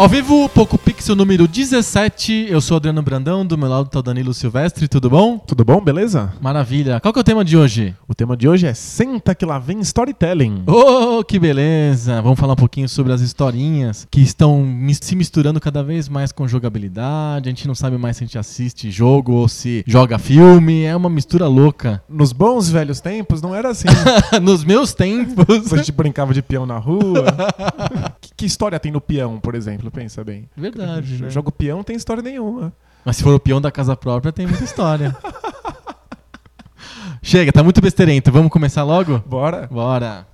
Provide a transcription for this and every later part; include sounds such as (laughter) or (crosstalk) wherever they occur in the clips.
Ao vivo, Poco Pixel número 17. Eu sou Adriano Brandão, do meu lado tá o Danilo Silvestre, tudo bom? Tudo bom, beleza? Maravilha. Qual que é o tema de hoje? O tema de hoje é Senta que lá vem storytelling. Oh, que beleza! Vamos falar um pouquinho sobre as historinhas que estão se misturando cada vez mais com jogabilidade. A gente não sabe mais se a gente assiste jogo ou se joga filme. É uma mistura louca. (laughs) Nos bons velhos tempos não era assim. (laughs) Nos meus tempos. a gente brincava de peão na rua. (laughs) que, história tem no peão, por exemplo? Pensa bem. Verdade, Eu né? jogo peão, não tem história nenhuma. Mas se for o peão da casa própria, tem muita história. (laughs) Chega, tá muito besteirento. Vamos começar logo? Bora? Bora!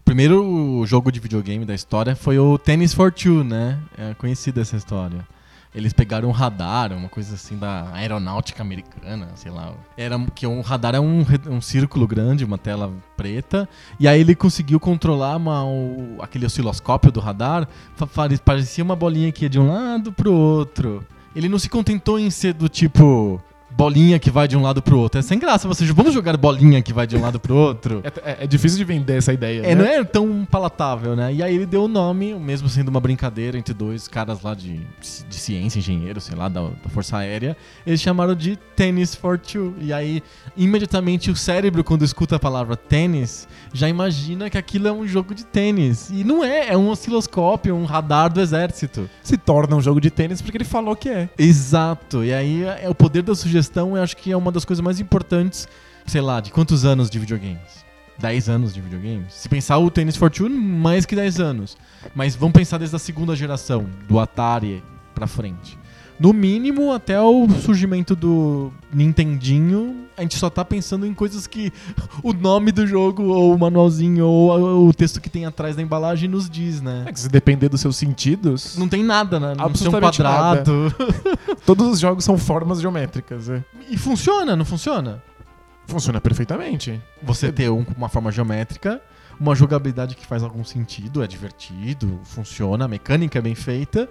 O primeiro jogo de videogame da história foi o Tennis for Two, né? É conhecida essa história. Eles pegaram um radar, uma coisa assim da aeronáutica americana, sei lá. Era que um radar é um, um círculo grande, uma tela preta, e aí ele conseguiu controlar uma- o- aquele osciloscópio do radar, parecia uma bolinha que ia de um lado pro outro. Ele não se contentou em ser do tipo bolinha que vai de um lado pro outro. É sem graça, vocês vamos jogar bolinha que vai de um lado pro outro. (laughs) É, é- é difícil de vender essa ideia. É, né? não é tão palatável, né? E aí ele deu o nome, mesmo sendo uma brincadeira entre dois caras lá de, de ciência, engenheiro, sei lá, da, da Força Aérea, eles chamaram de Tennis for Two. E aí, imediatamente, o cérebro, quando escuta a palavra tênis, já imagina que aquilo é um jogo de tênis. E não é, é um osciloscópio, um radar do exército. Se torna um jogo de tênis porque ele falou que é. Exato. E aí, é o poder da sugestão, eu acho que é uma das coisas mais importantes, sei lá, de quantos anos de videogames? 10 anos de videogames. Se pensar o Tennis Fortune, mais que 10 anos. Mas vamos pensar desde a segunda geração, do Atari pra frente. No mínimo, até o surgimento do Nintendinho, a gente só tá pensando em coisas que o nome do jogo, ou o manualzinho, ou o texto que tem atrás da embalagem nos diz, né? É que se depender dos seus sentidos, Não tem nada, né? Não tem um quadrado. (laughs) (laughs) todos os jogos são formas geométricas. é. E funciona, não funciona? Funciona perfeitamente. Você ter um- uma forma geométrica, uma jogabilidade que faz algum sentido, é divertido, funciona, a mecânica é bem feita.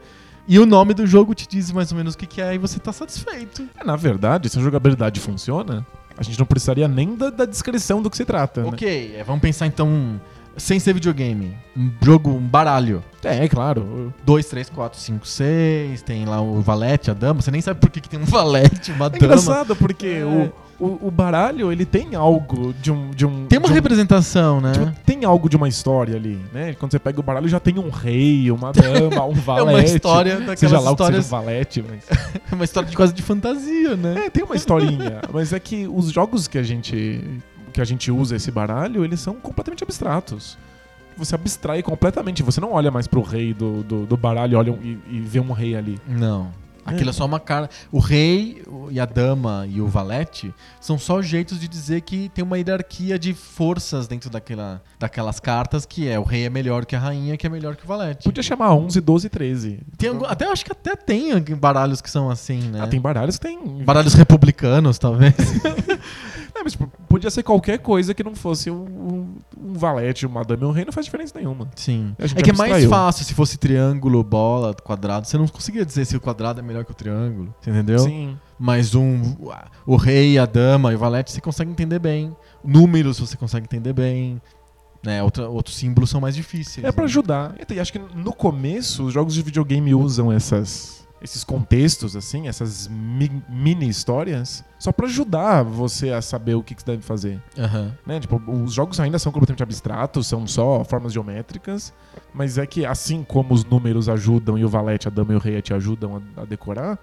E o nome do jogo te diz mais ou menos o que, que é e você tá satisfeito. É, Na verdade, se a jogabilidade funciona, a gente não precisaria nem da, da descrição do que se trata. né? Ok, é, vamos pensar então, sem ser videogame, um jogo, um baralho. É, é claro. 2, 3, 4, 5, 6, tem lá o valete, a dama. Você nem sabe por que, que tem um valete, uma É dama. engraçado porque É. o, o, o baralho, ele tem algo de um... De um Tem uma um- representação, né? tipo, tem algo de uma história ali, né? Quando você pega o baralho, já tem um rei, uma dama, um valete. (laughs) é uma história daquelas Seja lá histórias. o que seja valete, mas... (laughs) É uma história de quase de fantasia, né? É, tem uma historinha. mas é que os jogos que a gente que a gente usa esse baralho, eles são completamente abstratos. Você abstrai completamente. Você não olha mais pro rei do, do, do baralho olha um- e, e vê um rei ali. Não. Aquilo é. só uma cara. O rei e a dama e o valete são só jeitos de dizer que tem uma hierarquia de forças dentro daquela, daquelas cartas, que é o rei é melhor que a rainha, que é melhor que o valete. Podia chamar 11, 12, 13. Tem algum- até acho que até tem baralhos que são assim, né? Ah, tem baralhos que tem. Baralhos republicanos, talvez. (laughs) É, mas tipo, podia ser qualquer coisa que não fosse um, um, um valete, uma dama e um rei, não faz diferença nenhuma. Sim. É que é mais fácil se fosse triângulo, bola, quadrado. Você não conseguia dizer se o quadrado é melhor que o triângulo. Você entendeu? Sim. Mas um, o rei, a dama e o valete você consegue entender bem. Números você consegue entender bem. Né? Outra, outros símbolos são mais difíceis. É pra né? ajudar. E acho que no começo os jogos de videogame usam essas esses contextos assim, essas mi- mini histórias, só pra ajudar você a saber o que, que você deve fazer. Aham. né? Tipo, os jogos ainda são completamente abstratos, são só formas geométricas, mas é que assim como os números ajudam e o valete, a dama e o rei te ajudam a, a decorar,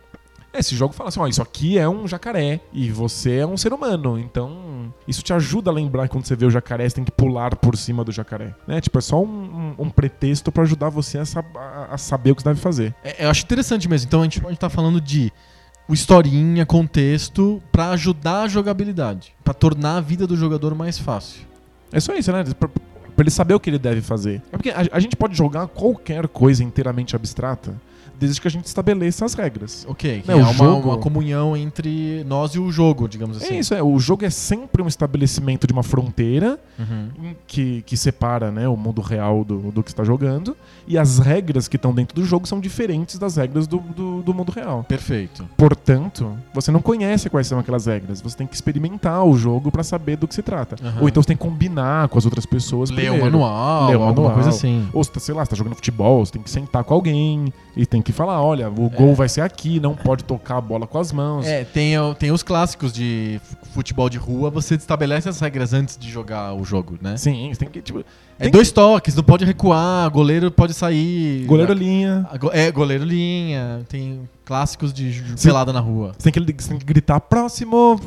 esse jogo fala assim, ó, isso aqui é um jacaré e você é um ser humano, então isso te ajuda a lembrar que quando você vê o jacaré, você tem que pular por cima do jacaré, né? Tipo, é só um, um- um pretexto pra ajudar você a, sab- a- saber o que você deve fazer. É, eu acho interessante mesmo. Então a gente pode estar falando de historinha, contexto, pra ajudar a jogabilidade. Pra tornar a vida do jogador mais fácil. É só isso, né? Pra, pra ele saber o que ele deve fazer. É porque a, a gente pode jogar qualquer coisa inteiramente abstrata. Desde que a gente estabeleça as regras. Ok, que Não, é o uma, jogo- uma comunhão entre nós e o jogo, digamos assim. É isso, é, o jogo é sempre um estabelecimento de uma fronteira Uhum. que, que separa né, o mundo real do, do que está jogando, e as regras que estão dentro do jogo são diferentes das regras do, do, do mundo real. Perfeito. Portanto, você não conhece quais são aquelas regras. Você tem que experimentar o jogo pra saber do que se trata. Aham. Ou então você tem que combinar com as outras pessoas. Ler o manual, Ler o alguma manual. coisa assim. Ou tá, sei lá, você tá jogando futebol, você tem que sentar com alguém e tem que falar: olha, o É. gol vai ser aqui, não pode tocar a bola com as mãos. É, tem, tem os clássicos de fu- futebol de rua, você estabelece as regras antes de jogar o jogo, né? Sim, você tem que. Tipo, É tem dois toques, não pode recuar, goleiro pode sair. goleiro linha. A É, goleiro linha, tem clássicos de Sim. pelada na rua. Você tem, que, você tem que gritar próximo,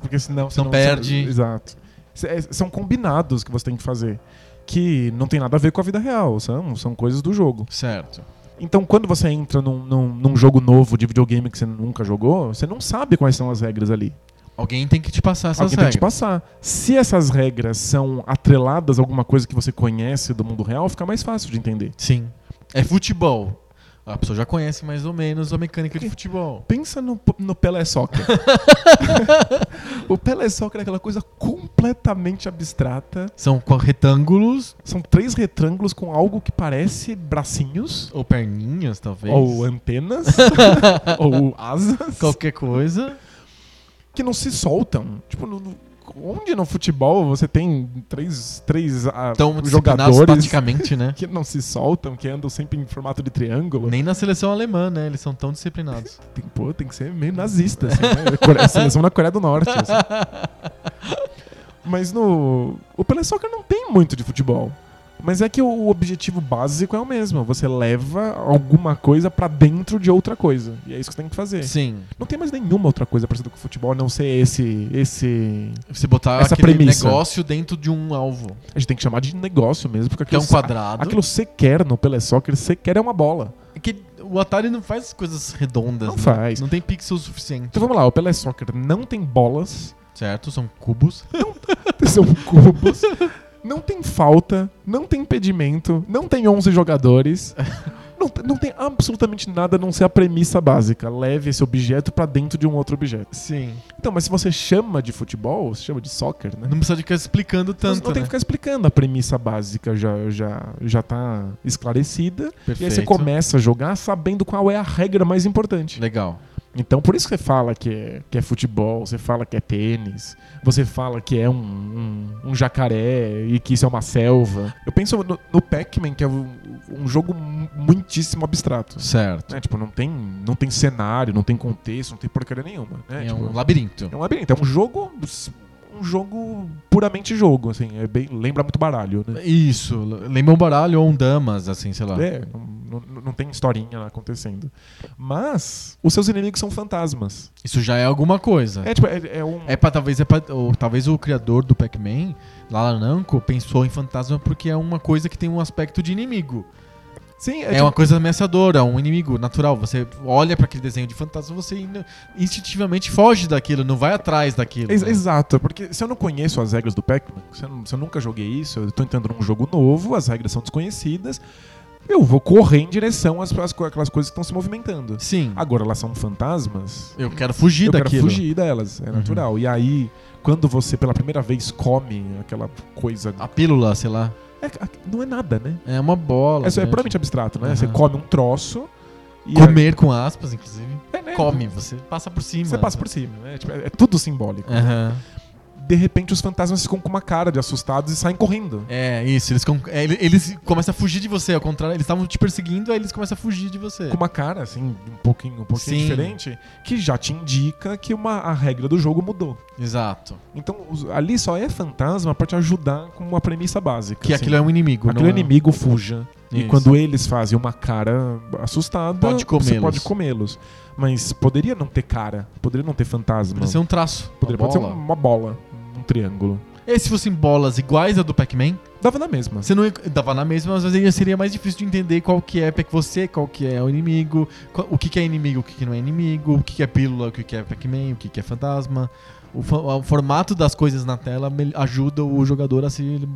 porque senão você Não perde. exato. É- São combinados que você tem que fazer. Que não tem nada a ver com a vida real, são, são coisas do jogo. Certo. Então, quando você entra num, num- num jogo novo de videogame que você nunca jogou, você não sabe quais são as regras ali. Alguém tem que te passar essas Alguém tem que regras. te passar. Se essas regras são atreladas a alguma coisa que você conhece do mundo real, fica mais fácil de entender. Sim. É futebol. A pessoa já conhece mais ou menos a mecânica de futebol. Pensa no, no Pelé Soccer. (laughs) o Pelé Soccer é aquela coisa completamente abstrata. São retângulos São três retângulos com algo que parece bracinhos, ou perninhas, talvez. ou antenas, (laughs) ou asas, qualquer coisa. que não se soltam. Tipo, no- no- onde no futebol você tem três, três ah, disciplinados jogadores praticamente, né? (laughs) que não se soltam, que andam sempre em formato de triângulo? Nem na seleção alemã, né? Eles são tão disciplinados. (laughs) Tem, pô, tem que ser meio nazista, assim, né? Coreia- seleção na Coreia do Norte. assim. (laughs) Mas no. O Pelé Soccer não tem muito de futebol. Mas é que o objetivo básico é o mesmo. Você leva alguma coisa pra dentro de outra coisa. E é isso que você tem que fazer. Sim. Não tem mais nenhuma outra coisa parecida com o futebol a não ser esse. esse. Você botar Essa aquele premissa. negócio dentro de um alvo. A gente tem que chamar de negócio mesmo, porque Que é aquilo, um quadrado. aquilo sequer no Pelé Soccer, sequer é uma bola. É que o Atari não faz coisas redondas. Não né? faz. Não tem pixel suficiente. Então vamos lá, o Pelé Soccer não tem bolas, Certo? São cubos. (laughs) são cubos, (laughs) não tem falta, não tem impedimento, não tem 11 jogadores. (laughs) Não, não tem absolutamente nada a não ser a premissa básica. Leve esse objeto pra dentro de um outro objeto. Sim. Então, mas se você chama de futebol, você chama de soccer, né? Não precisa de ficar explicando Não- tanto, não tem né? que ficar explicando. A premissa básica já, já, já tá esclarecida. E aí Perfeito. você começa a jogar sabendo qual é a regra mais importante. Legal. Então, por isso que você fala que é, que é futebol, você fala que é tênis, você fala que é um, um, um jacaré e que isso é uma selva. Eu penso no, no Pac-Man, que é um, um jogo mu- muitíssimo abstrato. Certo. Né? Tipo, não tem, não tem cenário, não tem contexto, não tem porcaria nenhuma. Né? É Tipo, um labirinto. é um labirinto, é um jogo. Um jogo puramente jogo, assim. É bem, lembra muito baralho, né? Isso. Lembra um baralho ou um damas, assim, sei lá. É, não, não, tem historinha acontecendo. Mas os seus inimigos são fantasmas. Isso já é alguma coisa. É tipo, é, é um. É pra talvez é pra, ou, talvez o criador do Pac-Man, Lala Namco, pensou em fantasma porque é uma coisa que tem um aspecto de inimigo. Sim, É, tipo, uma coisa ameaçadora, um inimigo natural. Você olha pra aquele desenho de fantasma, você in- instintivamente foge daquilo, não vai atrás daquilo. ex- né? Exato, porque se eu não conheço as regras do Pac-Man, se, eu se eu nunca joguei isso, eu tô entrando num jogo novo, as regras são desconhecidas, eu vou correr em direção às, às aquelas coisas que estão se movimentando. Sim. Agora, elas são fantasmas, Eu quero fugir eu quero daquilo. fugir delas, é Uhum. natural. E aí, quando você pela primeira vez come aquela coisa. A pílula, sei lá. É- não é nada, né? É uma bola. É, é puramente abstrato, né? Você Uhum. come um troço. Comer com aspas, inclusive. é, é, Come, você passa por cima. Você passa por cima, né? Tipo, é, é tudo simbólico. Aham. De repente os fantasmas ficam com uma cara de assustados e saem correndo. É, isso. Eles, é, ele- eles começam a fugir de você, ao contrário. Eles estavam te perseguindo, aí eles começam a fugir de você. Com uma cara, assim, um pouquinho, um pouquinho Sim. diferente, que já te indica que uma, a regra do jogo mudou. Exato. Então, ali só é fantasma pra te ajudar com uma premissa básica. Que assim. aquilo é um inimigo. Aquele não é- inimigo fuja. E Isso. quando eles fazem uma cara assustada, Pode você pode comê-los. Mas poderia não ter cara, poderia não ter fantasma. Pode ser um traço. Poderia uma pode ser bola. uma bola, um triângulo. E se fossem bolas iguais a do Pac-Man, Dava na mesma. você não ia- dava na mesma, mas às vezes seria mais difícil de entender qual que é Pac você, qual que é o inimigo, qual- o que, que é inimigo, o que, que não é inimigo, o que, que é pílula, o que, que é Pac-Man, o que, que é fantasma. O, fa- o formato das coisas na tela mel- ajuda o jogador a se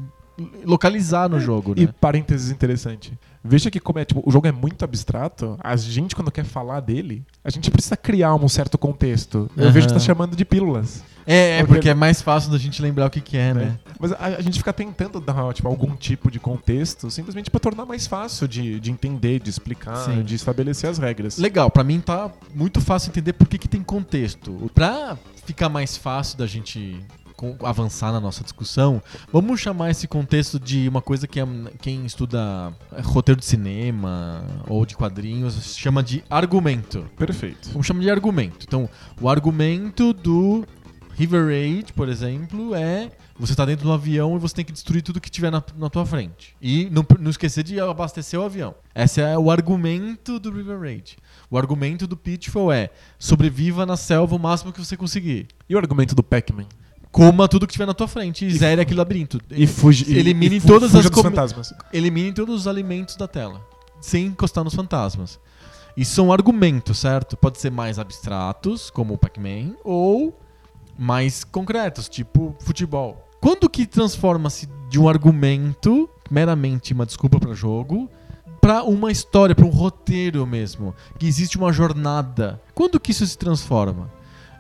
localizar no jogo, E né? parênteses interessante. Veja que como é, tipo, o jogo é muito abstrato, a gente quando quer falar dele, a gente precisa criar um certo contexto. Eu Aham. vejo que tá chamando de pílulas. É, é Porque- porque é mais fácil da gente lembrar o que, que é, né? né? Mas a, a gente fica tentando dar tipo, algum tipo de contexto, simplesmente pra tornar mais fácil de, de entender, de explicar, Sim. de estabelecer as regras. Legal, pra mim tá muito fácil entender por que, que tem contexto. Pra ficar mais fácil da gente avançar na nossa discussão, vamos chamar esse contexto de uma coisa que é- quem estuda é, roteiro de cinema ou de quadrinhos chama de argumento. Perfeito. Vamos chamar de argumento. Então, o argumento do River Raid, por exemplo, é você tá dentro do avião e você tem que destruir tudo que tiver na, na tua frente. E não, não esquecer de abastecer o avião. Esse é o argumento do River Raid. O argumento do Pitfall é sobreviva na selva o máximo que você conseguir. E o argumento do Pac-Man? Coma tudo que tiver na tua frente e zere aquele labirinto. E e- Elimine e fu- todas fuja as dos fantasmas. Elimine todos os alimentos da tela, sem encostar nos fantasmas. Isso são argumentos, certo? Pode ser mais abstratos, como o Pac-Man, ou mais concretos, tipo futebol. Quando que transforma-se de um argumento, meramente uma desculpa para jogo, para uma história, para um roteiro mesmo, que existe uma jornada? Quando que isso se transforma?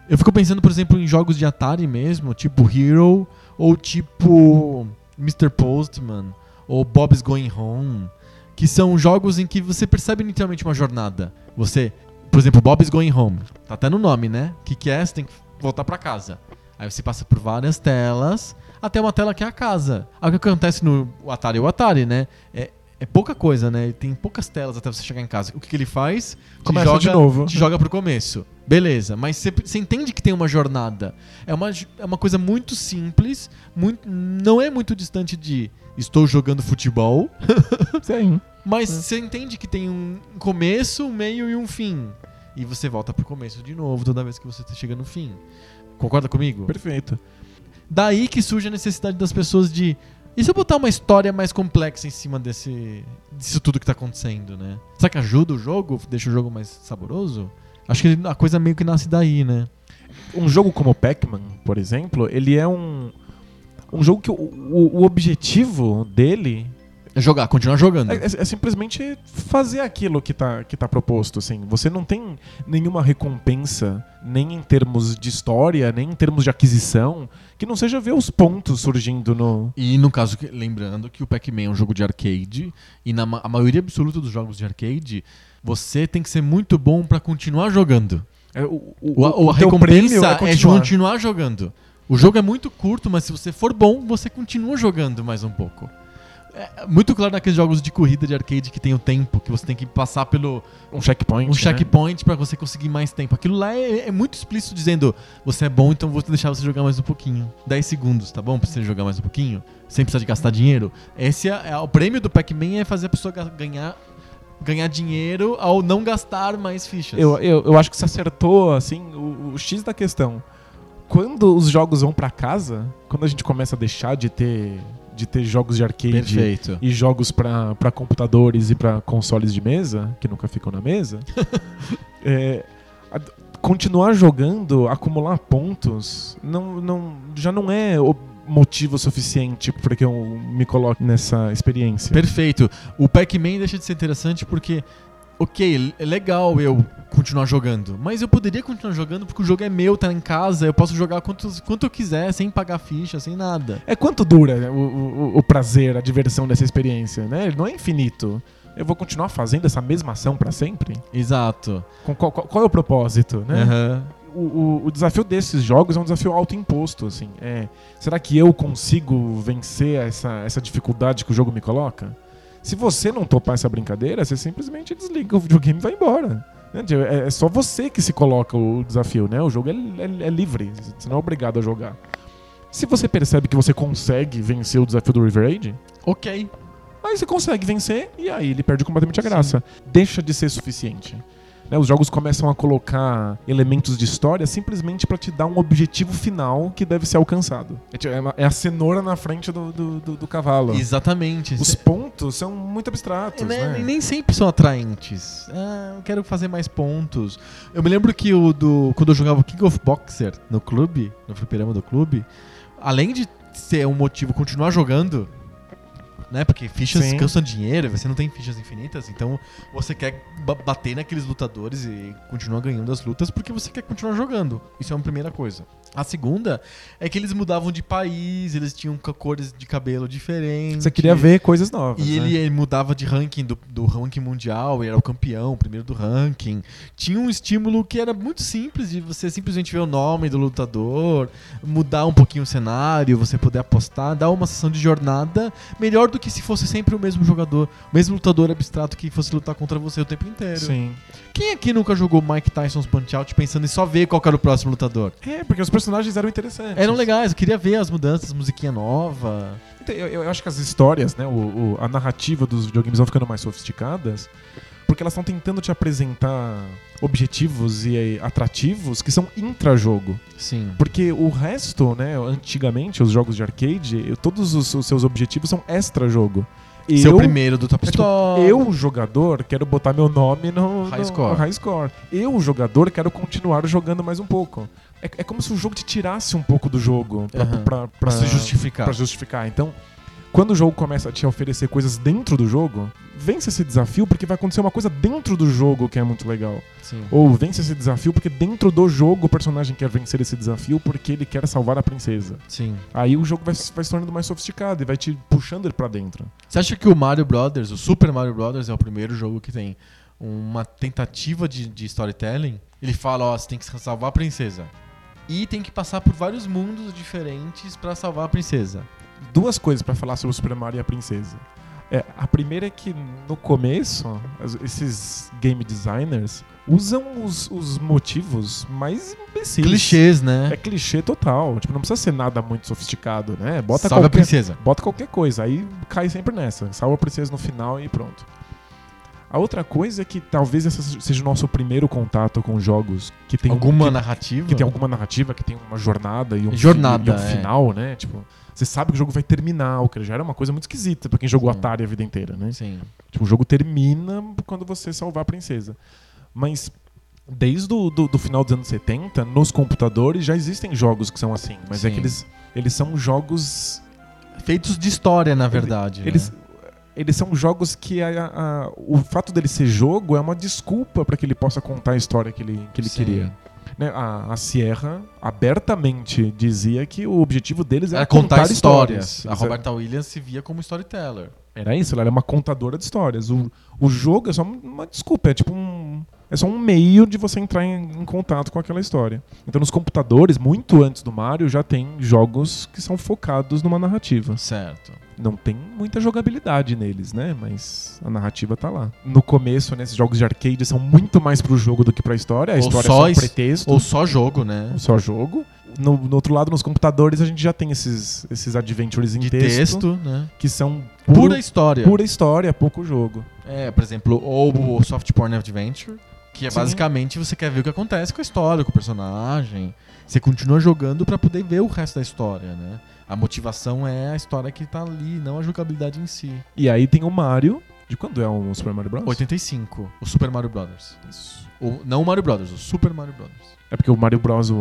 Eu fico pensando, por exemplo, em jogos de Atari mesmo, tipo Hero, ou tipo Mr. Postman, ou Bob's Going Home, que são jogos em que você percebe literalmente uma jornada. Você, por exemplo, Bob's Going Home, tá até no nome, né? O que, que é? Você tem que voltar pra casa. Aí você passa por várias telas, até uma tela que é a casa. Aí o que acontece no Atari é o Atari, né? É, é pouca coisa, né? Tem poucas telas até você chegar em casa. O que, que ele faz? Começa joga, de novo. Te joga pro começo. Beleza, mas você, entende que tem uma jornada. É uma, é uma coisa muito simples, muito, não é muito distante de estou jogando futebol, (laughs) Sim. mas você entende que tem um começo, um meio e um fim. E você volta pro começo de novo toda vez que você tá chegando no fim. Concorda comigo? Perfeito. Daí que surge a necessidade das pessoas de. E se eu botar uma história mais complexa em cima desse, disso tudo que tá acontecendo, né? Será que ajuda o jogo? Deixa o jogo mais saboroso? Acho que a coisa meio que nasce daí, né? Um jogo como Pac-Man, por exemplo, ele é um. Um jogo que o, o- o objetivo dele jogar, continuar jogando. é, é- é simplesmente fazer aquilo que tá, que tá proposto. Assim. Você não tem nenhuma recompensa, nem em termos de história, nem em termos de aquisição, que não seja ver os pontos surgindo no. E no caso, que- lembrando que o Pac-Man é um jogo de arcade, e na ma- a maioria absoluta dos jogos de arcade, você tem que ser muito bom pra continuar jogando. É, o, O, a- o a teu recompensa prêmio é, de continuar jogando. O jogo é muito curto, mas se você for bom, você continua jogando mais um pouco. É muito claro naqueles jogos de corrida de arcade que tem o tempo, que você tem que passar pelo Um checkpoint. um né? checkpoint pra você conseguir mais tempo. Aquilo lá é, é muito explícito dizendo: você é bom, então vou deixar você jogar mais um pouquinho. 10 segundos, tá bom? Pra você jogar mais um pouquinho, sem precisar de gastar dinheiro. Esse é, é- o prêmio do Pac-Man é fazer a pessoa ga- ganhar ganhar dinheiro ao não gastar mais fichas. Eu, eu, eu acho que você acertou, assim, o, o X da questão. Quando os jogos vão pra casa, quando a gente começa a deixar de ter, de ter jogos de arcade Perfeito. e jogos pra computadores e pra consoles de mesa, que nunca ficam na mesa, (laughs) é, a- continuar jogando, acumular pontos, não, não, já não é motivo suficiente para que eu me coloque nessa experiência. Perfeito. O Pac-Man deixa de ser interessante porque, ok, é legal eu continuar jogando, mas eu poderia continuar jogando porque o jogo é meu, tá em casa, eu posso jogar quanto, quanto eu quiser, sem pagar ficha, sem nada. É quanto dura o, o, o prazer, a diversão dessa experiência, né? Não é infinito. Eu vou continuar fazendo essa mesma ação pra sempre? Exato. Com qual, qual- é o propósito, né? Aham. O, o- o desafio desses jogos é um desafio autoimposto, assim. É, será que eu consigo vencer essa, essa dificuldade que o jogo me coloca? Se você não topar essa brincadeira, você simplesmente desliga o videogame e vai embora. né? É, é só você que se coloca o desafio, né? O jogo é, é- é livre, você não é obrigado a jogar. Se você percebe que você consegue vencer o desafio do River Age, Ok. Aí você consegue vencer e aí ele perde completamente a graça. Deixa de ser suficiente. Né, os jogos começam a colocar elementos de história simplesmente pra te dar um objetivo final que deve ser alcançado. É É, é a cenoura na frente do, do, do- do cavalo. Exatamente. Os pontos são muito abstratos, né, né? e Nem sempre são atraentes. Ah, eu quero fazer mais pontos. Eu me lembro que o do, quando eu jogava King of Boxer no clube, no fliperama do clube, além de ser um motivo continuar jogando, né? Porque fichas Sim. cansam dinheiro, você não tem fichas infinitas, então você quer ba- bater naqueles lutadores e continuar ganhando as lutas porque você quer continuar jogando. Isso é uma primeira coisa. A segunda é que eles mudavam de país, eles tinham cores de cabelo diferentes. Você queria ver coisas novas. E né? ele, ele mudava de ranking do, do ranking mundial, ele era o campeão, o primeiro do ranking. Tinha um estímulo que era muito simples de você simplesmente ver o nome do lutador, mudar um pouquinho o cenário, você poder apostar, dar uma sessão de jornada melhor do que se fosse sempre o mesmo jogador, o mesmo lutador abstrato que fosse lutar contra você o tempo inteiro. Sim. Quem aqui nunca jogou Mike Tyson's Punch Out pensando em só ver qual era o próximo lutador? É, porque os personagens eram interessantes. Eram legais, eu queria ver as mudanças, musiquinha nova. Então, Eu, eu acho que as histórias, né, o, o- a narrativa dos videogames vão ficando mais sofisticadas, porque elas estão tentando te apresentar objetivos e eh, atrativos que são intrajogo. Sim. Porque o resto, né, antigamente, os jogos de arcade, eu- todos os, os seus objetivos são extra-jogo. Seu Eu- primeiro do Top é tipo, eu, jogador, quero botar meu nome no High no- score. no high score. Eu, jogador, quero continuar jogando mais um pouco. É, é como se o jogo te tirasse um pouco do jogo pra, Aham. pra- Pra se justificar. pra justificar. Então, quando o jogo começa a te oferecer coisas dentro do jogo, vence esse desafio porque vai acontecer uma coisa dentro do jogo que é muito legal. Sim. Ou vence esse desafio porque dentro do jogo o personagem quer vencer esse desafio porque ele quer salvar a princesa. Sim. Aí o jogo vai, se- vai se tornando mais sofisticado e vai te puxando ele pra dentro. Você acha que o Mario Brothers, o Super Mario Brothers, é o primeiro jogo que tem uma tentativa de, de storytelling? Ele fala, ó, você tem que salvar a princesa. E tem que passar por vários mundos diferentes pra salvar a princesa. duas coisas pra falar sobre o Super Mario e a princesa. É, a primeira é que no começo, esses game designers usam os, os motivos mais imbecis. Clichês, né? É clichê total. Tipo, não precisa ser nada muito sofisticado, né? Bota Salve a qualquer, princesa. bota qualquer coisa. Aí cai sempre nessa. Salva a princesa no final e pronto. A outra coisa é que talvez esse seja o nosso primeiro contato com jogos que tem Alguma que, narrativa? que tem alguma narrativa, que tem uma jornada e um, Jornada, e um é. final, né? Tipo, você sabe que o jogo vai terminar, o que já era uma coisa muito esquisita pra quem jogou Sim. Atari a vida inteira, né? Sim. Tipo, o jogo termina quando você salvar a princesa. Mas desde o do, do final dos anos 70, nos computadores já existem jogos que são assim, mas é Sim. que eles, eles são jogos Feitos de história, na verdade. né? eles eles são jogos que a- a- o fato dele ser jogo é uma desculpa para que ele possa contar a história que ele, que ele Sim. queria. Né, a, a Sierra abertamente dizia que o objetivo deles era, Era contar, histórias. A Isso é- Roberta Williams se via como storyteller. Era isso, ela era uma contadora de histórias. O, o jogo é só uma desculpa, é tipo um. É só um meio de você entrar em, em contato com aquela história. Então, nos computadores, muito antes do Mario, já tem jogos que são focados numa narrativa. Certo. Não tem muita jogabilidade neles, né? Mas a narrativa tá lá. No começo, né, esses jogos de arcade são muito mais pro jogo do que pra história. A Ou história só é só pretexto, Ou só jogo, né? só jogo. No, no outro lado, nos computadores, a gente já tem esses, esses adventures em De texto, texto, né? que são puro- Pura história. pura história, pouco jogo. É, por exemplo, ou o Soft Porn Adventure, que é Sim. basicamente você quer ver o que acontece com a história, com o personagem. Você continua jogando pra poder ver o resto da história, né? A motivação é a história que tá ali, não a jogabilidade em si. E aí tem o Mario. De quando é o Super Mario Bros? 85, o Super Mario Brothers. Isso. O, não o Mario Brothers, o Super Mario Brothers. É porque o Mario Bros. O,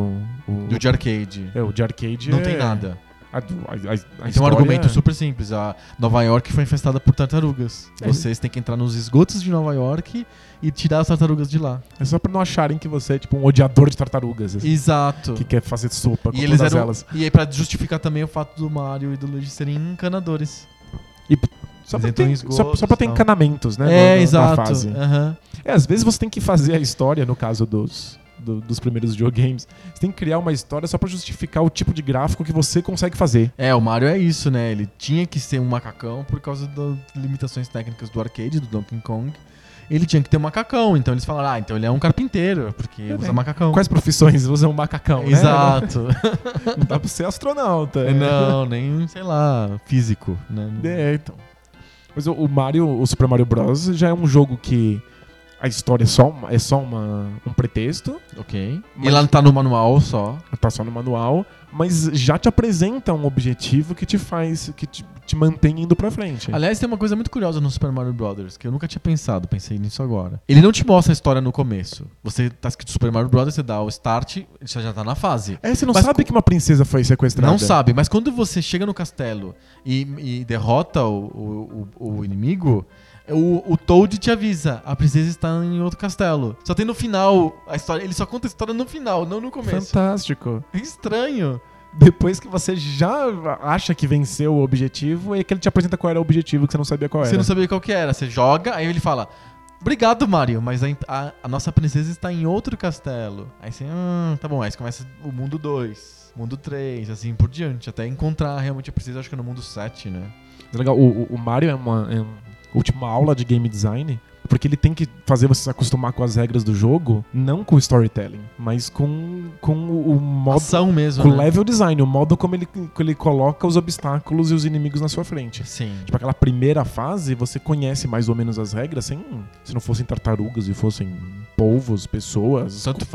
o, Do de arcade. é, o de arcade Não é- tem nada. A, a, a, Então um argumento é- super simples. A Nova York foi infestada por tartarugas. É. Vocês têm que entrar nos esgotos de Nova York e tirar as tartarugas de lá. É só pra não acharem que você é tipo um odiador de tartarugas. assim, Exato. Que quer fazer sopa com E eles eram. elas. E aí, pra justificar também o fato do Mario e do Luigi serem encanadores. Só Eles pra, ter, esgotos só, só pra ter e encanamentos, né? é, na- na- na exato. fase. aham. É, às vezes você tem que fazer a história, no caso dos, do- dos primeiros videogames. Você tem que criar uma história só pra justificar o tipo de gráfico que você consegue fazer. É, o Mario é isso, né? Ele tinha que ser um macacão por causa das limitações técnicas do arcade, do Donkey Kong. Ele tinha que ter um macacão, então eles falaram, ah, então ele é um carpinteiro, porque É, usa né? macacão. Quais profissões usam macacão, né? Exato. (laughs) Não dá pra ser astronauta. Não, nem, sei lá, físico, né? É, então. Mas o Mario, o Super Mario Bros. já é um jogo que a história é só, uma- é só uma, um pretexto, Ok. Mas- E lá tá no manual só. tá só no manual, mas já te apresenta um objetivo que te faz, que te, te mantém indo pra frente. Aliás, tem uma coisa muito curiosa no Super Mario Bros. que eu nunca tinha pensado, pensei nisso agora. Ele não te mostra a história no começo. Você tá escrito Super Mario Bros., você dá o start, você já tá na fase. É, você não Mas sabe que uma princesa foi sequestrada. Não sabe, mas quando você chega no castelo e, e derrota o, o, o- o inimigo, o, o Toad te avisa: a princesa está em outro castelo. Só tem no final a história. Ele só conta a história no final, não no começo. Fantástico. É estranho. Depois que você já acha que venceu o objetivo, é que ele te apresenta qual era o objetivo que você não sabia qual era. Você não sabia qual que era. Você joga, aí ele fala: Obrigado, Mario, mas a, a- a nossa princesa está em outro castelo. Aí você, hum, tá bom, aí começa o mundo 2, mundo 3, assim por diante, até encontrar realmente a princesa, acho que é no mundo 7, né? É legal. O, o- o Mario é uma, é um- uma aula de game design, porque ele tem que fazer você se acostumar com as regras do jogo, não com o storytelling, mas com, com o o modo. Ação mesmo. Com o né? level design, o modo como ele, como ele coloca os obstáculos e os inimigos na sua frente. Sim. Tipo, aquela primeira fase, você conhece mais ou menos as regras, sem, se não fossem tartarugas e fossem polvos, pessoas, Tanto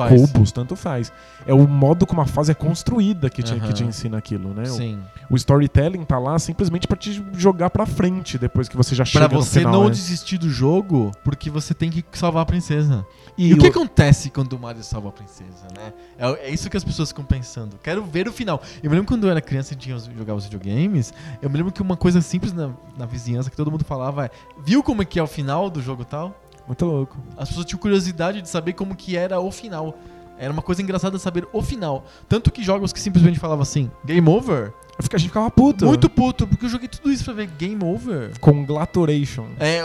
tanto faz. É o modo como a fase é construída que te, que te ensina aquilo, né? O- Sim. O, storytelling tá lá simplesmente pra te jogar pra frente depois que você já chega Pra no você final, não né? desistir do jogo, porque você tem que salvar a princesa. E, E o que o- acontece quando o Mario salva a princesa, né? É, é isso que as pessoas ficam pensando. Quero ver o final. Eu me lembro quando eu era criança e tinha, jogava os videogames, eu me lembro que uma coisa simples na, na vizinhança que todo mundo falava é viu como é que é o final do jogo tal? Muito louco. As pessoas tinham curiosidade de saber como que era o final. Era uma coisa engraçada saber o final. Tanto que jogos que simplesmente falavam assim, game over, A gente ficava puto. muito puto, porque eu joguei tudo isso pra ver game over. Conglaturation. É.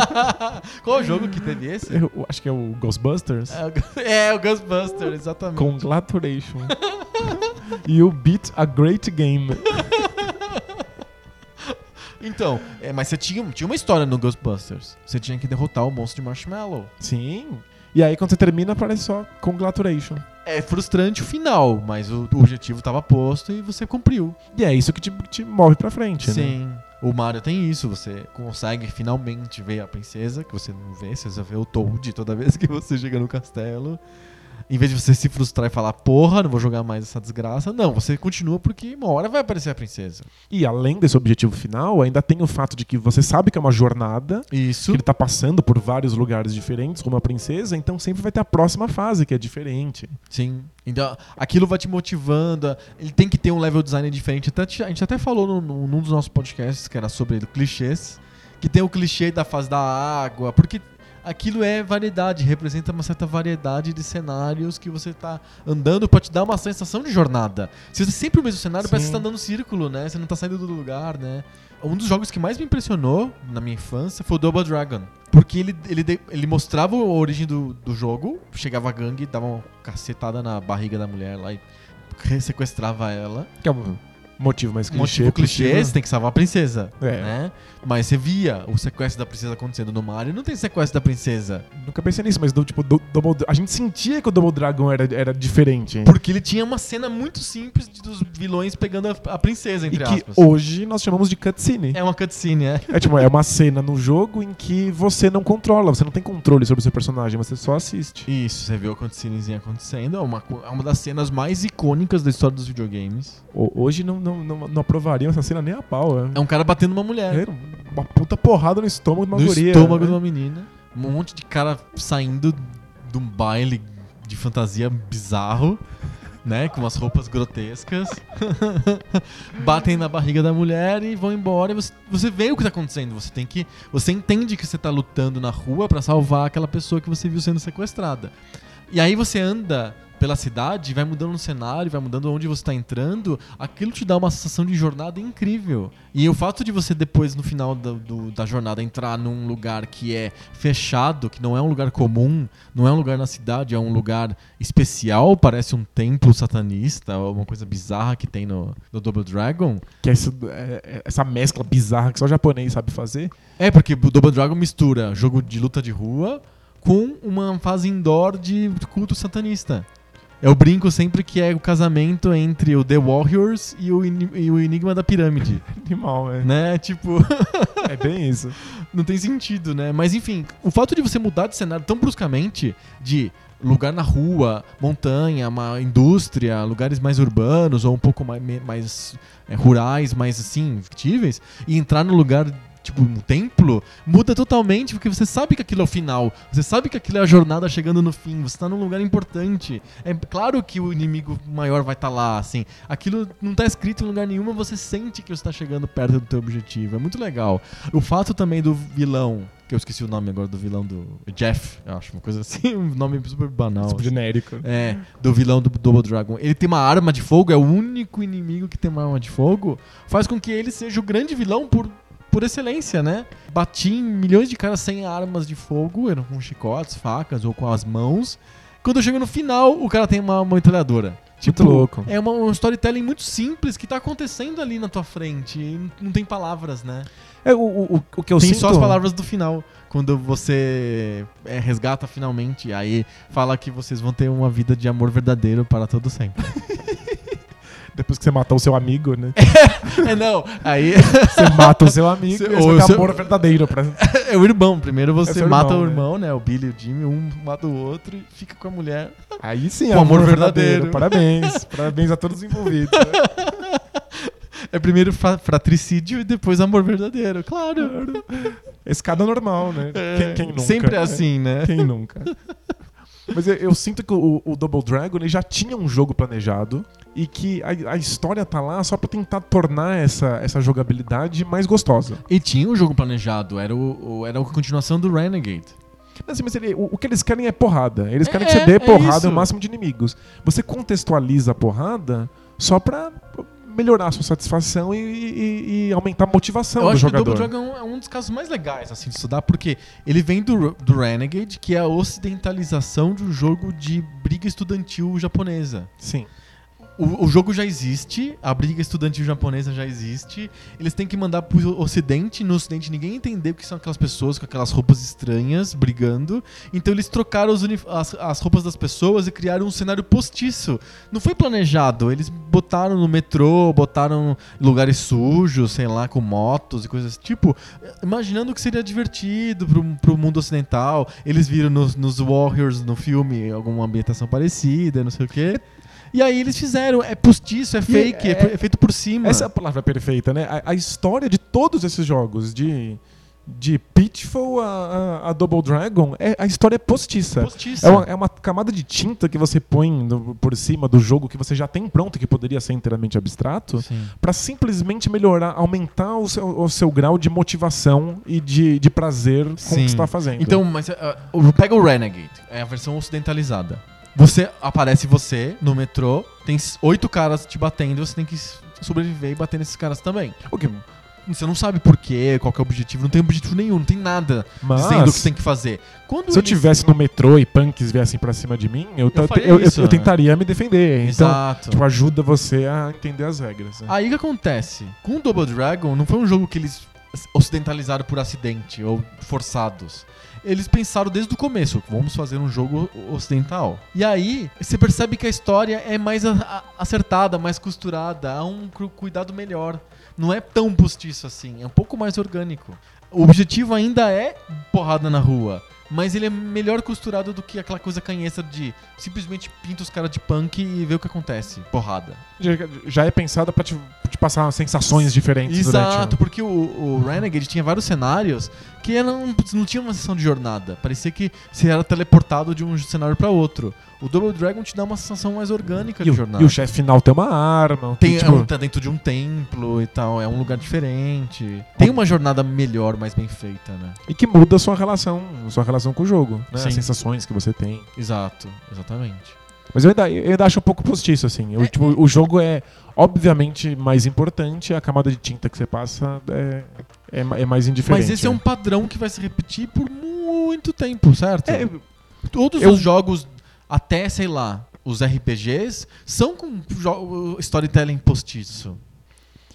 (laughs) Qual jogo que teve esse? Eu acho que é o Ghostbusters. É, o- (laughs) É, o Ghostbuster, exatamente. Conglaturation. you (laughs) beat a great game. Então, é, mas você tinha, tinha uma história no Ghostbusters. Você tinha que derrotar o monstro de Marshmallow. Sim. E aí quando você termina, aparece só Conglaturation. É frustrante o final, mas o, o objetivo estava posto e você cumpriu. E é isso que te, te move pra frente, né? Sim. O Mario tem isso, você consegue finalmente ver a princesa, que você não vê, você só vê o Toad toda vez que você chega no castelo. Em vez de você se frustrar e falar, porra, não vou jogar mais essa desgraça, não, você continua porque uma hora vai aparecer a princesa. E além desse objetivo final, ainda tem o fato de que você sabe que é uma jornada, Isso. que ele tá passando por vários lugares diferentes, como a princesa, então sempre vai ter a próxima fase, que é diferente. Sim. Então, aquilo vai te motivando. Ele tem que ter um level design diferente. Até, a gente até falou no- no- num dos nossos podcasts, que era sobre clichês, que tem o clichê da fase da água, porque aquilo é variedade, representa uma certa variedade de cenários que você tá andando pra te dar uma sensação de jornada. Se você sempre o mesmo cenário, parece que Sim. você tá andando círculo, né? Você não tá saindo do lugar, né? Um dos jogos que mais me impressionou na minha infância foi o Double Dragon. Porque ele, ele, ele mostrava a origem do, do jogo, chegava a gangue, dava uma cacetada na barriga da mulher lá e sequestrava ela. Que é um motivo mais clichê. Motivo clichê, possível. você tem que salvar a princesa. É. Né? Mas você via o sequestro da princesa acontecendo no Mario, não tem sequestro da princesa. Nunca pensei nisso, mas do, tipo, do, Double- a gente sentia que o Double Dragon era, era diferente. Porque ele tinha uma cena muito simples dos vilões pegando a, a princesa, E entre que aspas. hoje nós chamamos de cutscene. É uma cutscene, é. É tipo, é uma cena no jogo em que você não controla, você não tem controle sobre o seu personagem, você só assiste. Isso, você vê a cutscenezinha acontecendo. É uma, é uma das cenas mais icônicas da história dos videogames. Ho- Hoje não, não, não, não aprovariam essa cena nem a pau. É, É um cara batendo uma mulher. É uma puta porrada no estômago de uma no guria. estômago de né? uma menina. Um monte de cara saindo de um baile de fantasia bizarro, né? Com umas roupas grotescas. (laughs) Batem na barriga da mulher e vão embora. E você, você vê o que tá acontecendo. Você tem que. Você entende que você tá lutando na rua pra salvar aquela pessoa que você viu sendo sequestrada. E aí você anda pela cidade, vai mudando o cenário, vai mudando onde você tá entrando, aquilo te dá uma sensação de jornada incrível. E o fato de você depois, no final do- do- da jornada, entrar num lugar que é fechado, que não é um lugar comum, não é um lugar na cidade, é um lugar especial, parece um templo satanista, ou uma coisa bizarra que tem no, no Double Dragon. Que é essa, é- é essa mescla bizarra que só o japonês sabe fazer. É, porque o Double Dragon mistura jogo de luta de rua com uma fase indoor de culto satanista. Eu brinco sempre que é o casamento entre o The Warriors e o, e o Enigma da Pirâmide, (laughs) Animal, é. né? Tipo, É bem isso. (laughs) não tem sentido, né? Mas enfim, o fato de você mudar de cenário tão bruscamente, de lugar na rua, montanha, uma indústria, lugares mais urbanos ou um pouco mais, mais é, rurais, mais assim, fictíveis, e entrar no lugar tipo um templo, muda totalmente, porque você sabe que aquilo é o final, você sabe que aquilo é a jornada chegando no fim, você tá num lugar importante. É claro que o inimigo maior vai estar lá, assim. Aquilo não tá escrito em lugar nenhum, mas você sente que você tá chegando perto do teu objetivo. É muito legal. O fato também do vilão, que eu esqueci o nome agora do vilão do Jeff, eu acho, uma coisa assim, um nome super banal. Tipo assim. genérico. É, do vilão do Double Dragon. Ele tem uma arma de fogo, é o único inimigo que tem uma arma de fogo. Faz com que ele seja o grande vilão por, por excelência, né? Bati em milhões de caras sem armas de fogo, eram com chicotes, facas ou com as mãos. Quando chega no final, o cara tem uma, metralhadora. Tipo, Muito louco. É uma, um storytelling muito simples que tá acontecendo ali na tua frente. Não- tem palavras, né? É, o, o, o- o que eu tem sinto... só as palavras do final. Quando você é, resgata finalmente, aí fala que vocês vão ter uma vida de amor verdadeiro para todo sempre. (laughs) Depois que você matou o seu amigo, né? (laughs) é, não, aí (laughs) Você mata o seu amigo Cê- e ou tem seu- amor verdadeiro pra... (laughs) é o irmão. Primeiro você seu mata irmão, o né? irmão, né? O Billy e o Jimmy, um mata o outro e fica com a mulher. Aí sim, Com amor verdadeiro. Parabéns. Parabéns a todos os envolvidos. né? É primeiro fra- fratricídio e depois amor verdadeiro, claro. Escada normal, né? É, Quem, quem nunca? Sempre é né? assim, né? Quem nunca? Mas eu, eu sinto que o, o Double Dragon já tinha um jogo planejado e que a, a história tá lá só pra tentar tornar essa, essa jogabilidade mais gostosa. E tinha um jogo planejado, era, o, era a continuação do Renegade. Assim, mas ele- o, o que eles querem é porrada. Eles querem que É, você dê é porrada isso. no máximo de inimigos. Você contextualiza a porrada só pra melhorar a sua satisfação e, e- e aumentar a motivação Eu do acho jogador. que o Double Dragon é um dos casos mais legais assim, de estudar, porque ele vem do, do Renegade, que é a ocidentalização de um jogo de briga estudantil japonesa. Sim. O, o jogo já existe, a briga estudantil japonesa já existe. Eles têm que mandar pro ocidente, no ocidente ninguém entender o que são aquelas pessoas com aquelas roupas estranhas brigando. Então eles trocaram as, as roupas das pessoas e criaram um cenário postiço. Não foi planejado, eles botaram no metrô, botaram lugares sujos, sei lá, com motos e coisas tipo, imaginando que seria divertido pro, pro mundo ocidental. Eles viram nos, nos Warriors no filme alguma ambientação parecida, não sei o quê. E aí eles fizeram, é postiço, é fake, é, é- é feito por cima. Essa é a palavra perfeita, né? A, a história de todos esses jogos, de, de Pitfall a, a- a Double Dragon, é, a história é postiça. postiça. É uma, é uma camada de tinta que você põe no- por cima do jogo que você já tem pronto, que poderia ser inteiramente abstrato, Sim. pra simplesmente melhorar, aumentar o seu, o seu grau de motivação e de, de prazer com o Sim. que você tá fazendo. Então, mas o- pega o Renegade, é a versão ocidentalizada. Você aparece você no metrô, tem oito caras te batendo, você tem que sobreviver e bater nesses caras também. o que, Você não sabe por quê, qual que é o objetivo, não tem objetivo nenhum, não tem nada mas, dizendo o que você tem que fazer. Quando se eu tivesse no metrô e punks viessem pra cima de mim, eu, eu, eu- isso, eu né? tentaria me defender. Então, Exato. tipo, ajuda você a entender as regras. né? Aí o que acontece? Com o Double Dragon, não foi um jogo que eles ocidentalizaram por acidente ou forçados. Eles pensaram desde o começo, vamos fazer um jogo ocidental. E aí, você percebe que a história é mais acertada, mais costurada, há um cu- cuidado melhor. Não é tão postiço assim, é um pouco mais orgânico. O objetivo ainda é porrada na rua, mas ele é melhor costurado do que aquela coisa canhesta de simplesmente pinta os caras de punk e vê o que acontece. Porrada. Já, é pensada pra te, te passar sensações diferentes Exato, durante o... porque o, o Renegade tinha vários cenários que eram, não tinha uma sessão de jornada. Parecia que você era teleportado de um cenário pra outro. O Double Dragon te dá uma sensação mais orgânica E de o, jornada. e o chefe final tem uma arma. tem, é tipo, um- tá dentro de um templo e tal, é um lugar diferente. Tem uma jornada melhor, mais bem feita, né? E que muda a sua relação, a sua relação com o jogo, né? As sensações que você tem. Exato, exatamente. Mas eu ainda, eu ainda acho um pouco postiço, assim. Eu, É. tipo, o jogo é, obviamente, mais importante, a camada de tinta que você passa é, é, é mais indiferente. Mas esse é um padrão que vai se repetir por muito tempo, certo? É, Todos Eu- os jogos, até, sei lá, os RPGs, são com storytelling postiço.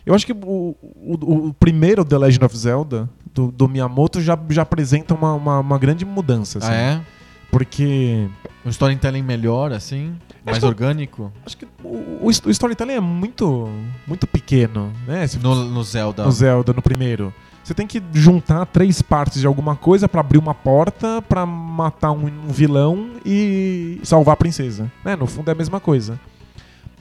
eu acho que o, o, o primeiro The Legend of Zelda, do, do Miyamoto, já, já apresenta uma, uma, uma grande mudança. assim. Ah, é? Porque Um storytelling melhor, assim? Mais que- orgânico? Acho que o, o storytelling é muito, muito pequeno, né? No, no Zelda. no Zelda, no primeiro. Você tem que juntar três partes de alguma coisa pra abrir uma porta, pra matar um, um vilão e salvar a princesa. Né? No fundo é a mesma coisa.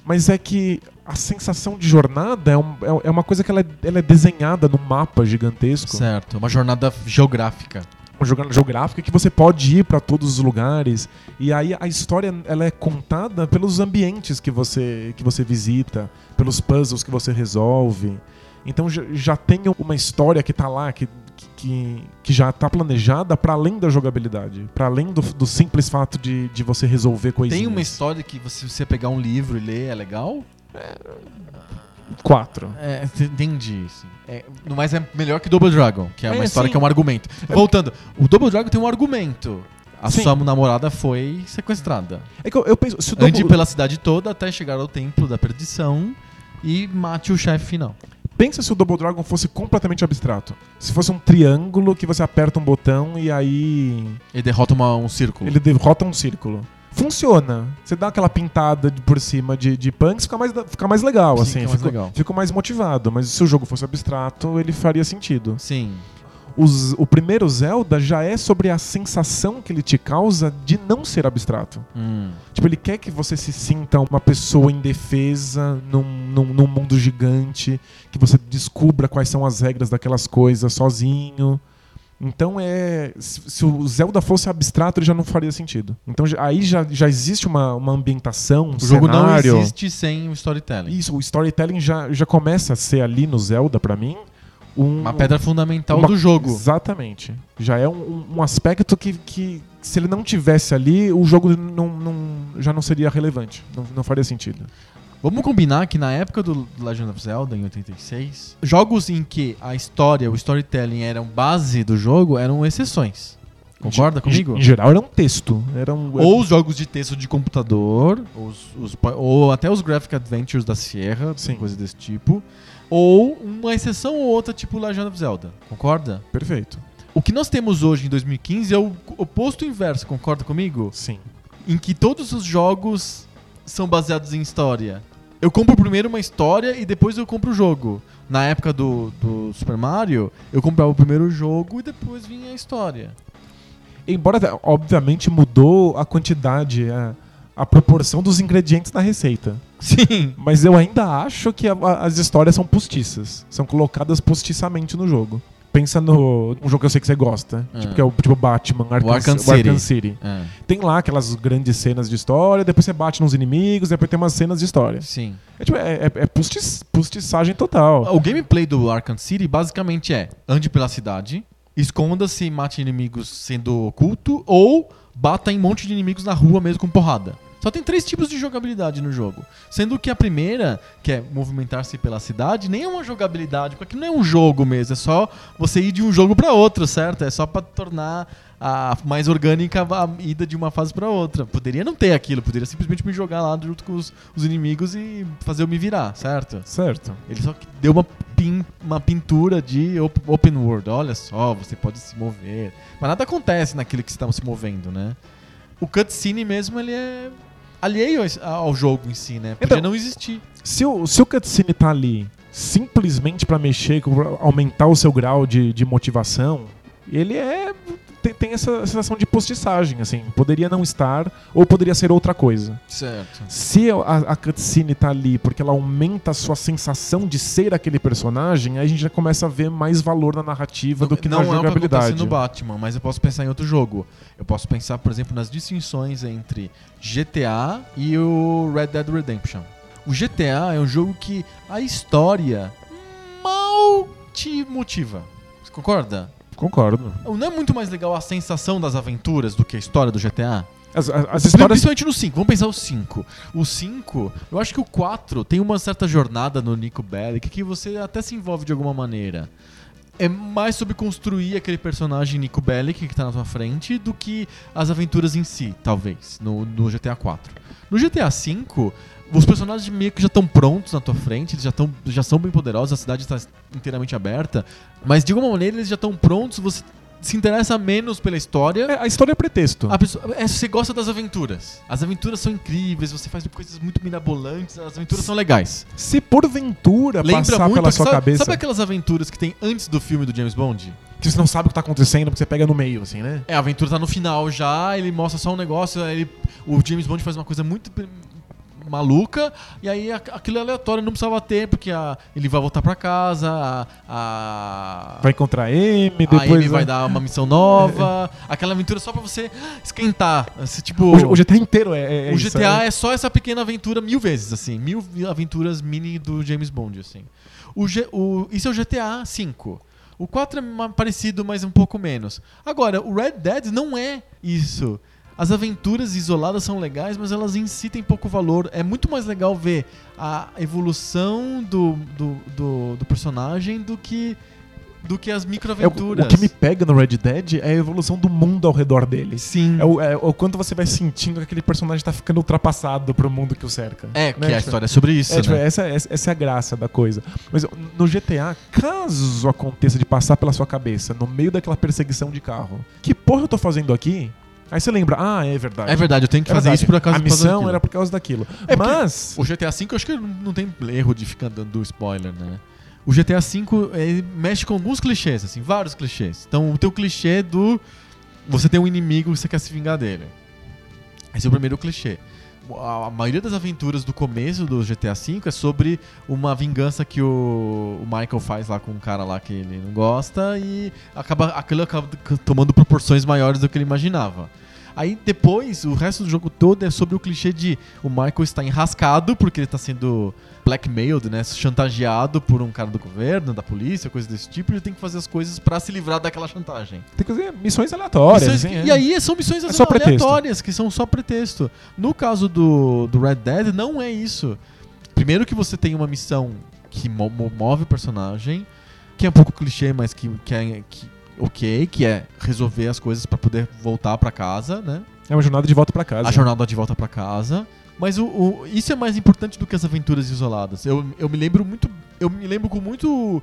Mas é que a sensação de jornada é, um- é- é uma coisa que ela é, ela é desenhada num mapa gigantesco. Certo, uma jornada geográfica. uma jornada geográfica que você pode ir pra todos os lugares e aí a história ela é contada pelos ambientes que você que você visita, pelos puzzles que você resolve. Então já, tem uma história que tá lá que que, que já tá planejada para além da jogabilidade, para além do, do simples fato de, de você resolver coisinhas. Tem uma história que você, você pegar um livro e ler é legal? quatro. É, entendi. Sim. É, mas é melhor que Double Dragon, que é uma É, história sim. que é um argumento. Voltando, o Double Dragon tem um argumento. A Sim. sua namorada foi sequestrada. É que eu, eu penso, se o Ande Double- pela cidade toda até chegar ao templo da perdição e mate o chefe final. Pensa se o Double Dragon fosse completamente abstrato. Se fosse um triângulo que você aperta um botão e aí Ele derrota uma- um círculo. Ele derrota um círculo. Funciona. Você dá aquela pintada de- por cima de, de punks, fica mais, fica mais legal, Sim, assim. fica mais legal. fico mais motivado. Mas se o jogo fosse abstrato, ele faria sentido. Sim. Os- o primeiro Zelda já é sobre a sensação que ele te causa de não ser abstrato. Hum. Tipo, ele quer que você se sinta uma pessoa indefesa num, num, num mundo gigante, que você descubra quais são as regras daquelas coisas sozinho. Então é. Se, se o Zelda fosse abstrato, ele já não faria sentido. Então aí já, já existe uma, uma ambientação, um O jogo cenário. não existe sem o storytelling. Isso, o storytelling já, já começa a ser ali no Zelda, pra mim, um, Uma pedra fundamental uma- do jogo. Exatamente. Já é um, um aspecto que, que, se ele não tivesse ali, o jogo não, não- já não seria relevante. Não, não faria sentido. Vamos combinar que na época do Legend of Zelda, em 86, jogos em que a história, o storytelling eram base do jogo eram exceções. Concorda comigo? Em geral era um texto. Era um, Ou os jogos de texto de computador, os- os ou até os Graphic Adventures da Sierra, Sim. coisa desse tipo. Ou uma exceção ou outra, tipo Legend of Zelda. Concorda? Perfeito. O que nós temos hoje em 2015 é o oposto inverso, concorda comigo? Sim. Em que todos os jogos são baseados em história. Eu compro primeiro uma história e depois eu compro o jogo. Na época do, do Super Mario, eu comprava o primeiro jogo e depois vinha a história. Embora, obviamente, mudou a quantidade, a, a proporção dos ingredientes na receita. Sim. Mas eu ainda acho que a- a- as histórias são postiças. São colocadas postiçamente no jogo. Pensa no um jogo que eu sei que você gosta, Ah. tipo, que é o tipo Batman, Arkham, Arkham o City. Arkham City. É, Tem lá aquelas grandes cenas de história, depois você bate nos inimigos, depois tem umas cenas de história. sim. É, tipo, é, é, é postiçagem total. O gameplay do Arkham City basicamente é ande pela cidade, esconda-se e mate inimigos sendo oculto, ou bata em um monte de inimigos na rua mesmo com porrada. Só tem três tipos de jogabilidade no jogo. Sendo que a primeira, que é movimentar-se pela cidade, nem é uma jogabilidade, porque não é um jogo mesmo, é só você ir de um jogo pra outro, certo? É só pra tornar a mais orgânica a ida de uma fase pra outra. Poderia não ter aquilo, poderia simplesmente me jogar lá junto com os, os inimigos e fazer eu me virar, certo? Certo. Ele só deu uma, pin- uma pintura de op- open world. Olha só, você pode se mover. Mas nada acontece naquilo que está se movendo, né? O cutscene mesmo, ele é alheio ao jogo em si, né? Podia Então- não existir. Se o, se o cutscene tá ali simplesmente pra mexer, aumentar o seu grau de, de motivação, ele é. Tem, tem essa sensação de postiçagem, assim. Poderia não estar, ou poderia ser outra coisa. Certo. Se a, a cutscene tá ali porque ela aumenta a sua sensação de ser aquele personagem, aí a gente já começa a ver mais valor na narrativa do que não na é o que jogabilidade. no Batman, mas eu posso pensar em outro jogo. Eu posso pensar, por exemplo, nas distinções entre GTA e o Red Dead Redemption. O GTA é um jogo que a história mal te motiva. Você concorda? Concordo. Não é muito mais legal a sensação das aventuras do que a história do GTA? As, as- as histórias. Principalmente no 5. Vamos pensar o 5. O 5, eu acho que o 4 tem uma certa jornada no Nico Bellic que você até se envolve de alguma maneira. É mais sobre construir aquele personagem Nico Bellic que tá na tua frente do que as aventuras em si, talvez, no, no GTA 4. No GTA 5, os personagens meio que já estão prontos na tua frente, eles já, tão, já são bem poderosos, a cidade está inteiramente aberta, mas de alguma maneira eles já estão prontos, você se interessa menos pela história. É, a história é pretexto. Pessoa, é, você gosta das aventuras. As aventuras são incríveis, você faz coisas muito mirabolantes, as aventuras são legais. Se porventura Lembra passar muito. pela sua sabe, cabeça sabe aquelas aventuras que tem antes do filme do James Bond? que você não sabe o que tá acontecendo, porque você pega no meio, assim, né? É, a aventura tá no final já, ele mostra só um negócio, ele, o James Bond faz uma coisa muito maluca, e aí a- aquilo é aleatório, não precisava ter, porque a- ele vai voltar pra casa, a, a, Vai encontrar M, a depois. Amy vai dar uma missão nova, (laughs) aquela aventura só pra você esquentar. Esse, tipo, O, o GTA inteiro é. é- é o isso, GTA é. é só essa pequena aventura mil vezes, assim. Mil aventuras mini do James Bond, assim. O, G- o- isso é o GTA V. O 4 é parecido, mas um pouco menos. Agora, o Red Dead não é isso. As aventuras isoladas são legais, mas elas em si têm pouco valor. É muito mais legal ver a evolução do, do, do, do personagem do que, do que as É o, microaventuras. o que me pega no Red Dead é a evolução do mundo ao redor dele. Sim. É o, é o quanto você vai sentindo que aquele personagem tá ficando ultrapassado pro mundo que o cerca. É, que né? a Tipo, história é sobre isso, É, tipo, né? essa, essa, essa é a graça da coisa. Mas no GTA, caso aconteça de passar pela sua cabeça, no meio daquela perseguição de carro, que porra eu tô fazendo aqui? Aí você lembra, ah, é verdade. É verdade, eu tenho que É fazer verdade. isso por acaso A por causa missão daquilo. era por causa daquilo. É Mas. O GTA V eu acho que não tem erro de ficar dando spoiler, né? O GTA V mexe com alguns clichês, assim, vários clichês. Então, o teu clichê do você tem um inimigo e você quer se vingar dele. Esse é o primeiro clichê. A maioria das aventuras do começo do GTA V é sobre uma vingança que o, Michael faz lá com um cara lá que ele não gosta e acaba, aquilo acaba tomando proporções maiores do que ele imaginava. Aí depois, o resto do jogo todo é sobre o clichê de o Michael está enrascado porque ele está sendo blackmailed, né, chantageado por um cara do governo, da polícia, coisa desse tipo, ele tem que fazer as coisas pra se livrar daquela chantagem. Tem que fazer missões aleatórias. Missões assim, é. E aí são missões É aleatórias, que são só pretexto. No caso do, do Red Dead, não é isso. Primeiro que você tem uma missão que mo- mo- move o personagem, que é um pouco clichê, mas que, que é que- ok, que é resolver as coisas pra poder voltar pra casa, né? É uma jornada de volta pra casa. A jornada de volta pra casa. Mas o, o- isso é mais importante do que as aventuras isoladas. Eu, eu me lembro muito. Eu me lembro com muito.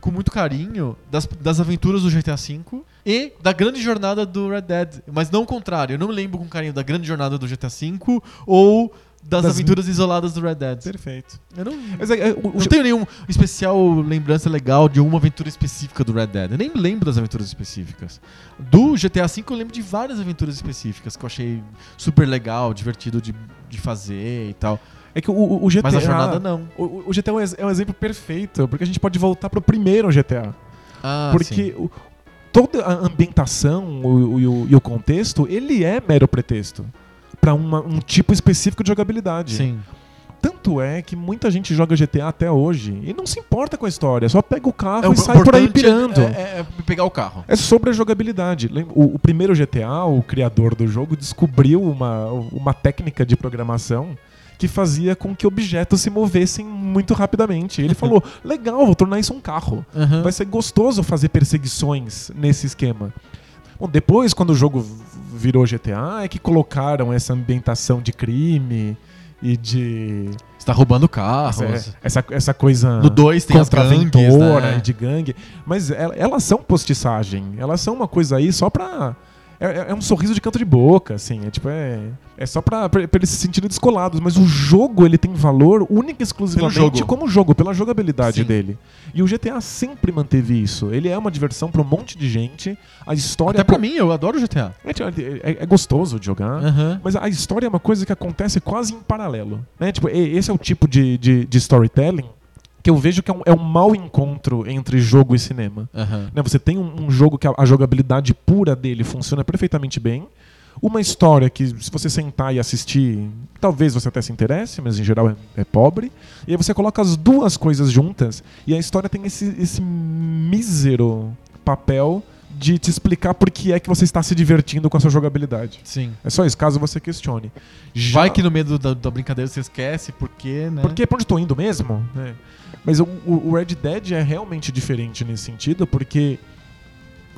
Com muito carinho das, das aventuras do GTA V e da grande jornada do Red Dead. Mas não o contrário. Eu não me lembro com carinho da grande jornada do GTA V ou das, Das- aventuras isoladas do Red Dead. Perfeito. Eu não, Mas é, é, o- o- não tenho nenhum especial lembrança legal de uma aventura específica do Red Dead. Eu nem lembro das aventuras específicas. Do GTA V eu lembro de várias aventuras específicas que eu achei super legal, divertido de, de fazer e tal. é que o, o- o GTA. Mas a jornada não. O, o GTA é um é um exemplo perfeito, porque a gente pode voltar pro primeiro GTA. Ah, porque o- toda a ambientação o- o- e o, e o contexto, ele é mero pretexto pra uma- um tipo específico de jogabilidade. Sim. Tanto é que muita gente joga GTA até hoje e não se importa com a história, só pega o carro É, o e sai por aí importante pirando. É, é- é pegar o carro. É sobre a jogabilidade. O, o primeiro GTA, o criador do jogo, descobriu uma, uma técnica de programação que fazia com que objetos se movessem muito rapidamente. Ele falou: (laughs) legal, vou tornar isso um carro. Aham. Vai ser gostoso fazer perseguições nesse esquema. Bom, depois, quando o jogo virou GTA, é que colocaram essa ambientação de crime e de. Você tá roubando carros. Essa, essa, essa coisa No 2 tem as gangues, contraventora né? de gangue. Mas el- elas são postiçagem. Elas são uma coisa aí só pra. É, é- é um sorriso de canto de boca, assim. É tipo, é. É só pra, pra, pra eles se sentirem descolados. Mas o jogo, ele tem valor único e exclusivamente jogo. como jogo, pela jogabilidade Sim. dele. E o GTA sempre manteve isso. Ele é uma diversão pra um monte de gente. A história. Até pra mim, eu adoro o GTA. É, tipo, é- é gostoso de jogar. Aham. Mas a história é uma coisa que acontece quase em paralelo. Né? Tipo, esse é o tipo de, de, de storytelling que eu vejo que é um, é um mau encontro entre jogo e cinema. Aham. Né? Você tem um, um jogo que a, a jogabilidade pura dele funciona perfeitamente bem. Uma história que, se você sentar e assistir, talvez você até se interesse, mas em geral é, é pobre. E aí você coloca as duas coisas juntas e a história tem esse, esse mísero papel de te explicar por que é que você está se divertindo com a sua jogabilidade. Sim. É só isso, caso você questione. Já- Vai que no meio do- da, da brincadeira você esquece, porque, né? Porque pra onde tô indo mesmo? né? Mas o, o Red Dead é realmente diferente nesse sentido, porque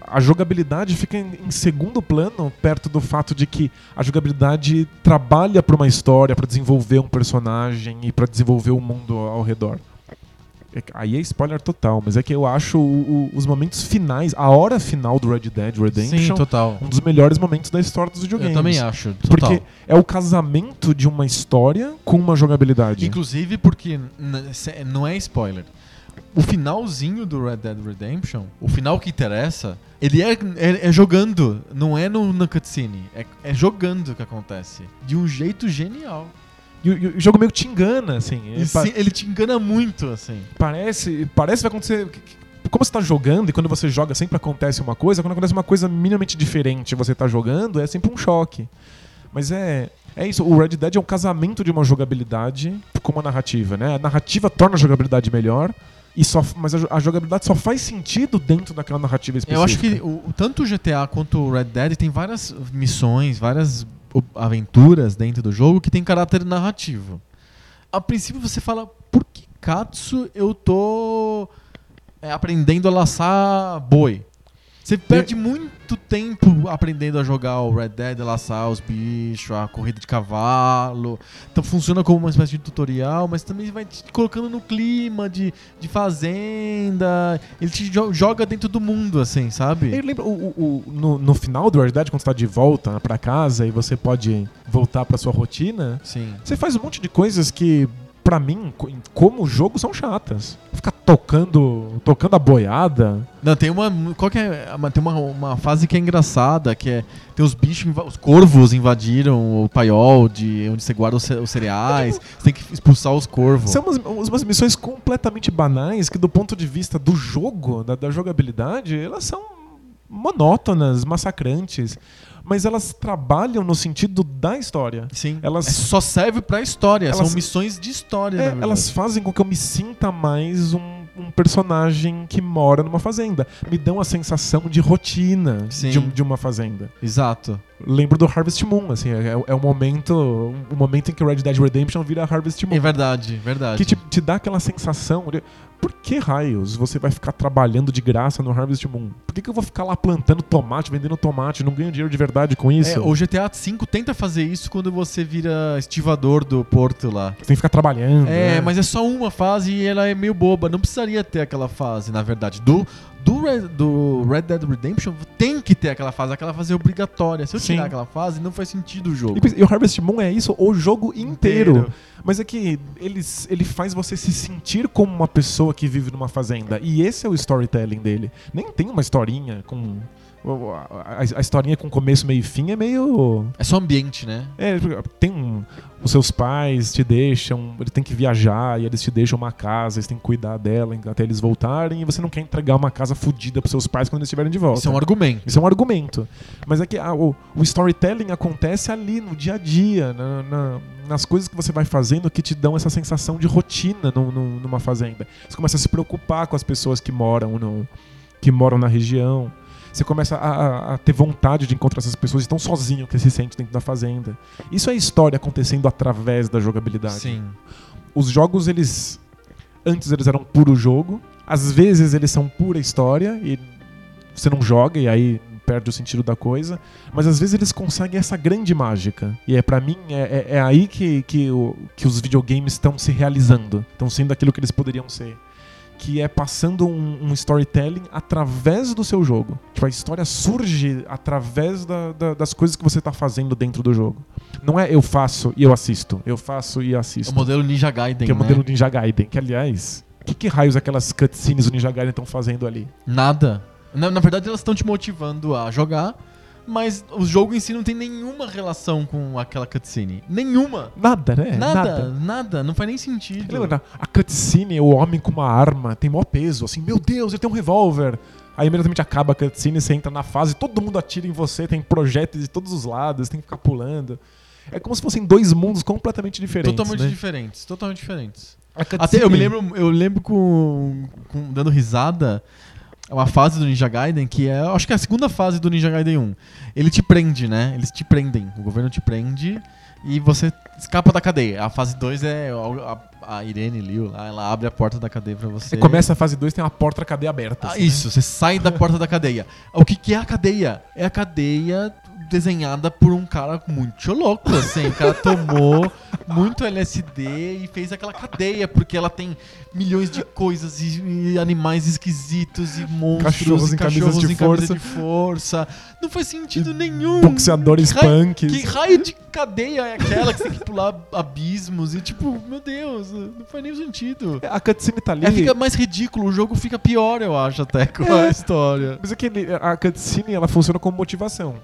a jogabilidade fica em, em segundo plano perto do fato de que a jogabilidade trabalha pra uma história, pra desenvolver um personagem e pra desenvolver o mundo ao redor. É aí é spoiler total, mas é que eu acho o- o- os momentos finais, a hora final do Red Dead Sim, Redemption, total. um dos melhores momentos da história dos videogames. Eu também acho. Total. Porque é o casamento de uma história com uma jogabilidade. Inclusive porque não é spoiler. O finalzinho do Red Dead Redemption, o final que interessa, ele é, é, é jogando, não é no, na cutscene. É, é jogando que acontece. De um jeito genial. E, o- e o jogo meio que te engana, assim. É, pa- sim, ele te engana muito, assim. parece, parece que vai acontecer. Como você tá jogando e quando você joga sempre acontece uma coisa, quando acontece uma coisa minimamente diferente e você tá jogando, é sempre um choque. Mas é. É isso, o Red Dead é um casamento de uma jogabilidade com uma narrativa, né? A narrativa torna a jogabilidade melhor, e só, mas a, jo- a jogabilidade só faz sentido dentro daquela narrativa específica. Eu acho que o, tanto o GTA quanto o Red Dead tem várias missões, várias aventuras dentro do jogo que tem caráter narrativo. A princípio você fala, por que Katsu eu tô é, aprendendo a laçar boi? Você perde muito tempo aprendendo a jogar o Red Dead, laçar os bichos, a corrida de cavalo. Então funciona como uma espécie de tutorial, mas também vai te colocando no clima de, de fazenda. Ele te jo- joga dentro do mundo, assim, sabe? Eu lembro, o, o- no, no final do Red Dead, quando você tá de volta pra casa e você pode voltar pra sua rotina, Sim. você faz um monte de coisas que, pra mim, co- como jogo, são chatas. Ficar tocando, tocando a boiada. Não, tem uma. Qual que é? Tem uma, uma fase que é engraçada, que é. Tem os bichos, os corvos invadiram o paiol de onde você guarda os cereais. Você tem que expulsar os corvos. São umas, umas missões completamente banais que, do ponto de vista do jogo, da, da jogabilidade, elas são monótonas, massacrantes. Mas elas trabalham no sentido da história. Sim. Elas- É, só serve pra história. Elas- São missões de história, É, elas fazem com que eu me sinta mais um, um personagem que mora numa fazenda. Me dão a sensação de rotina de, de uma fazenda. Exato. Lembro do Harvest Moon, assim, é, é o momento o momento em que o Red Dead Redemption vira Harvest Moon. É verdade, verdade. que te, te dá aquela sensação de por que raios você vai ficar trabalhando de graça no Harvest Moon? Por que, que eu vou ficar lá plantando tomate, vendendo tomate, não ganho dinheiro de verdade com isso? É, o GTA V tenta fazer isso quando você vira estivador do porto lá. Você tem que ficar trabalhando. É, né? mas é só uma fase e ela é meio boba. Não precisaria ter aquela fase, na verdade. Do, do, Red, do Red Dead Redemption tem que ter aquela fase. Aquela fase é obrigatória. Se eu Sim. tirar aquela fase, não faz sentido o jogo. E, e o Harvest Moon é isso o jogo inteiro. Inteiro. Mas é que eles, ele faz você se sentir como uma pessoa que vive numa fazenda. E esse é o storytelling dele. Nem tem uma historinha com. A, historinha com começo, meio e fim é meio. É só ambiente, né? É, tem um, os seus pais te deixam, ele tem que viajar e eles te deixam uma casa, eles têm que cuidar dela até eles voltarem e você não quer entregar uma casa fodida pros seus pais quando eles estiverem de volta. Isso é um argumento. Isso é um argumento. Mas é que ah, o, o storytelling acontece ali no dia a dia, na- na- nas coisas que você vai fazendo que te dão essa sensação de rotina num- num- numa fazenda. Você começa a se preocupar com as pessoas que moram, no, que moram na região. Você começa a, a- ter vontade de encontrar essas pessoas tão sozinho que se sente dentro da fazenda. Isso é história acontecendo através da jogabilidade. Sim. Os jogos, eles. Antes eles eram puro jogo. Às vezes eles são pura história e você não joga e aí perde o sentido da coisa. Mas às vezes eles conseguem essa grande mágica. E é para mim, é, é- é aí que, que, o- que os videogames estão se realizando. Estão sendo aquilo que eles poderiam ser. Que é passando um, um storytelling através do seu jogo. Tipo, a história surge através da- da- das coisas que você tá fazendo dentro do jogo. Não é eu faço e eu assisto. Eu faço e O assisto. modelo Ninja Gaiden, Que é o né? modelo Ninja Gaiden. Que, aliás, que, que raios aquelas cutscenes do Ninja Gaiden estão fazendo ali? Nada. Na, na verdade, elas estão te motivando a jogar, mas o jogo em si não tem nenhuma relação com aquela cutscene. Nenhuma. Nada, né? nada, nada, Não faz nem sentido. Lembra, a cutscene, o homem com uma arma, tem maior peso, assim, meu Deus, ele tem um revólver. Aí imediatamente acaba a cutscene, você entra na fase, todo mundo atira em você, tem projéteis de todos os lados, tem que ficar pulando. É como se fossem dois mundos completamente diferentes. Totalmente né? diferentes, totalmente diferentes. Até eu me lembro, eu lembro com, com- dando risada uma fase do Ninja Gaiden que é, acho que é a segunda fase do Ninja Gaiden 1. Ele te prende, né? Eles te prendem. O governo te prende e você escapa da cadeia. A fase 2 é a, a Irene Liu ela abre a porta da cadeia pra você. Você começa a fase 2, tem uma porta da cadeia aberta. Ah, assim, né? isso, você sai da porta da cadeia. O que, que é a cadeia? É a cadeia desenhada por um cara muito louco, assim. O cara tomou muito LSD e fez aquela cadeia, porque ela tem milhões de coisas e, e animais esquisitos e monstros Cachorros e em camisas cachorros de em força. de força. Não faz sentido nenhum. Boxeadores Que raio- punks. Que raio de cadeia é aquela que você tem que pular abismos? E tipo, meu Deus, não faz nenhum sentido. A cutscene tá ali. É, fica mais ridículo, o jogo fica pior, eu acho, até com a É. história. Mas é que a cutscene ela funciona como motivação.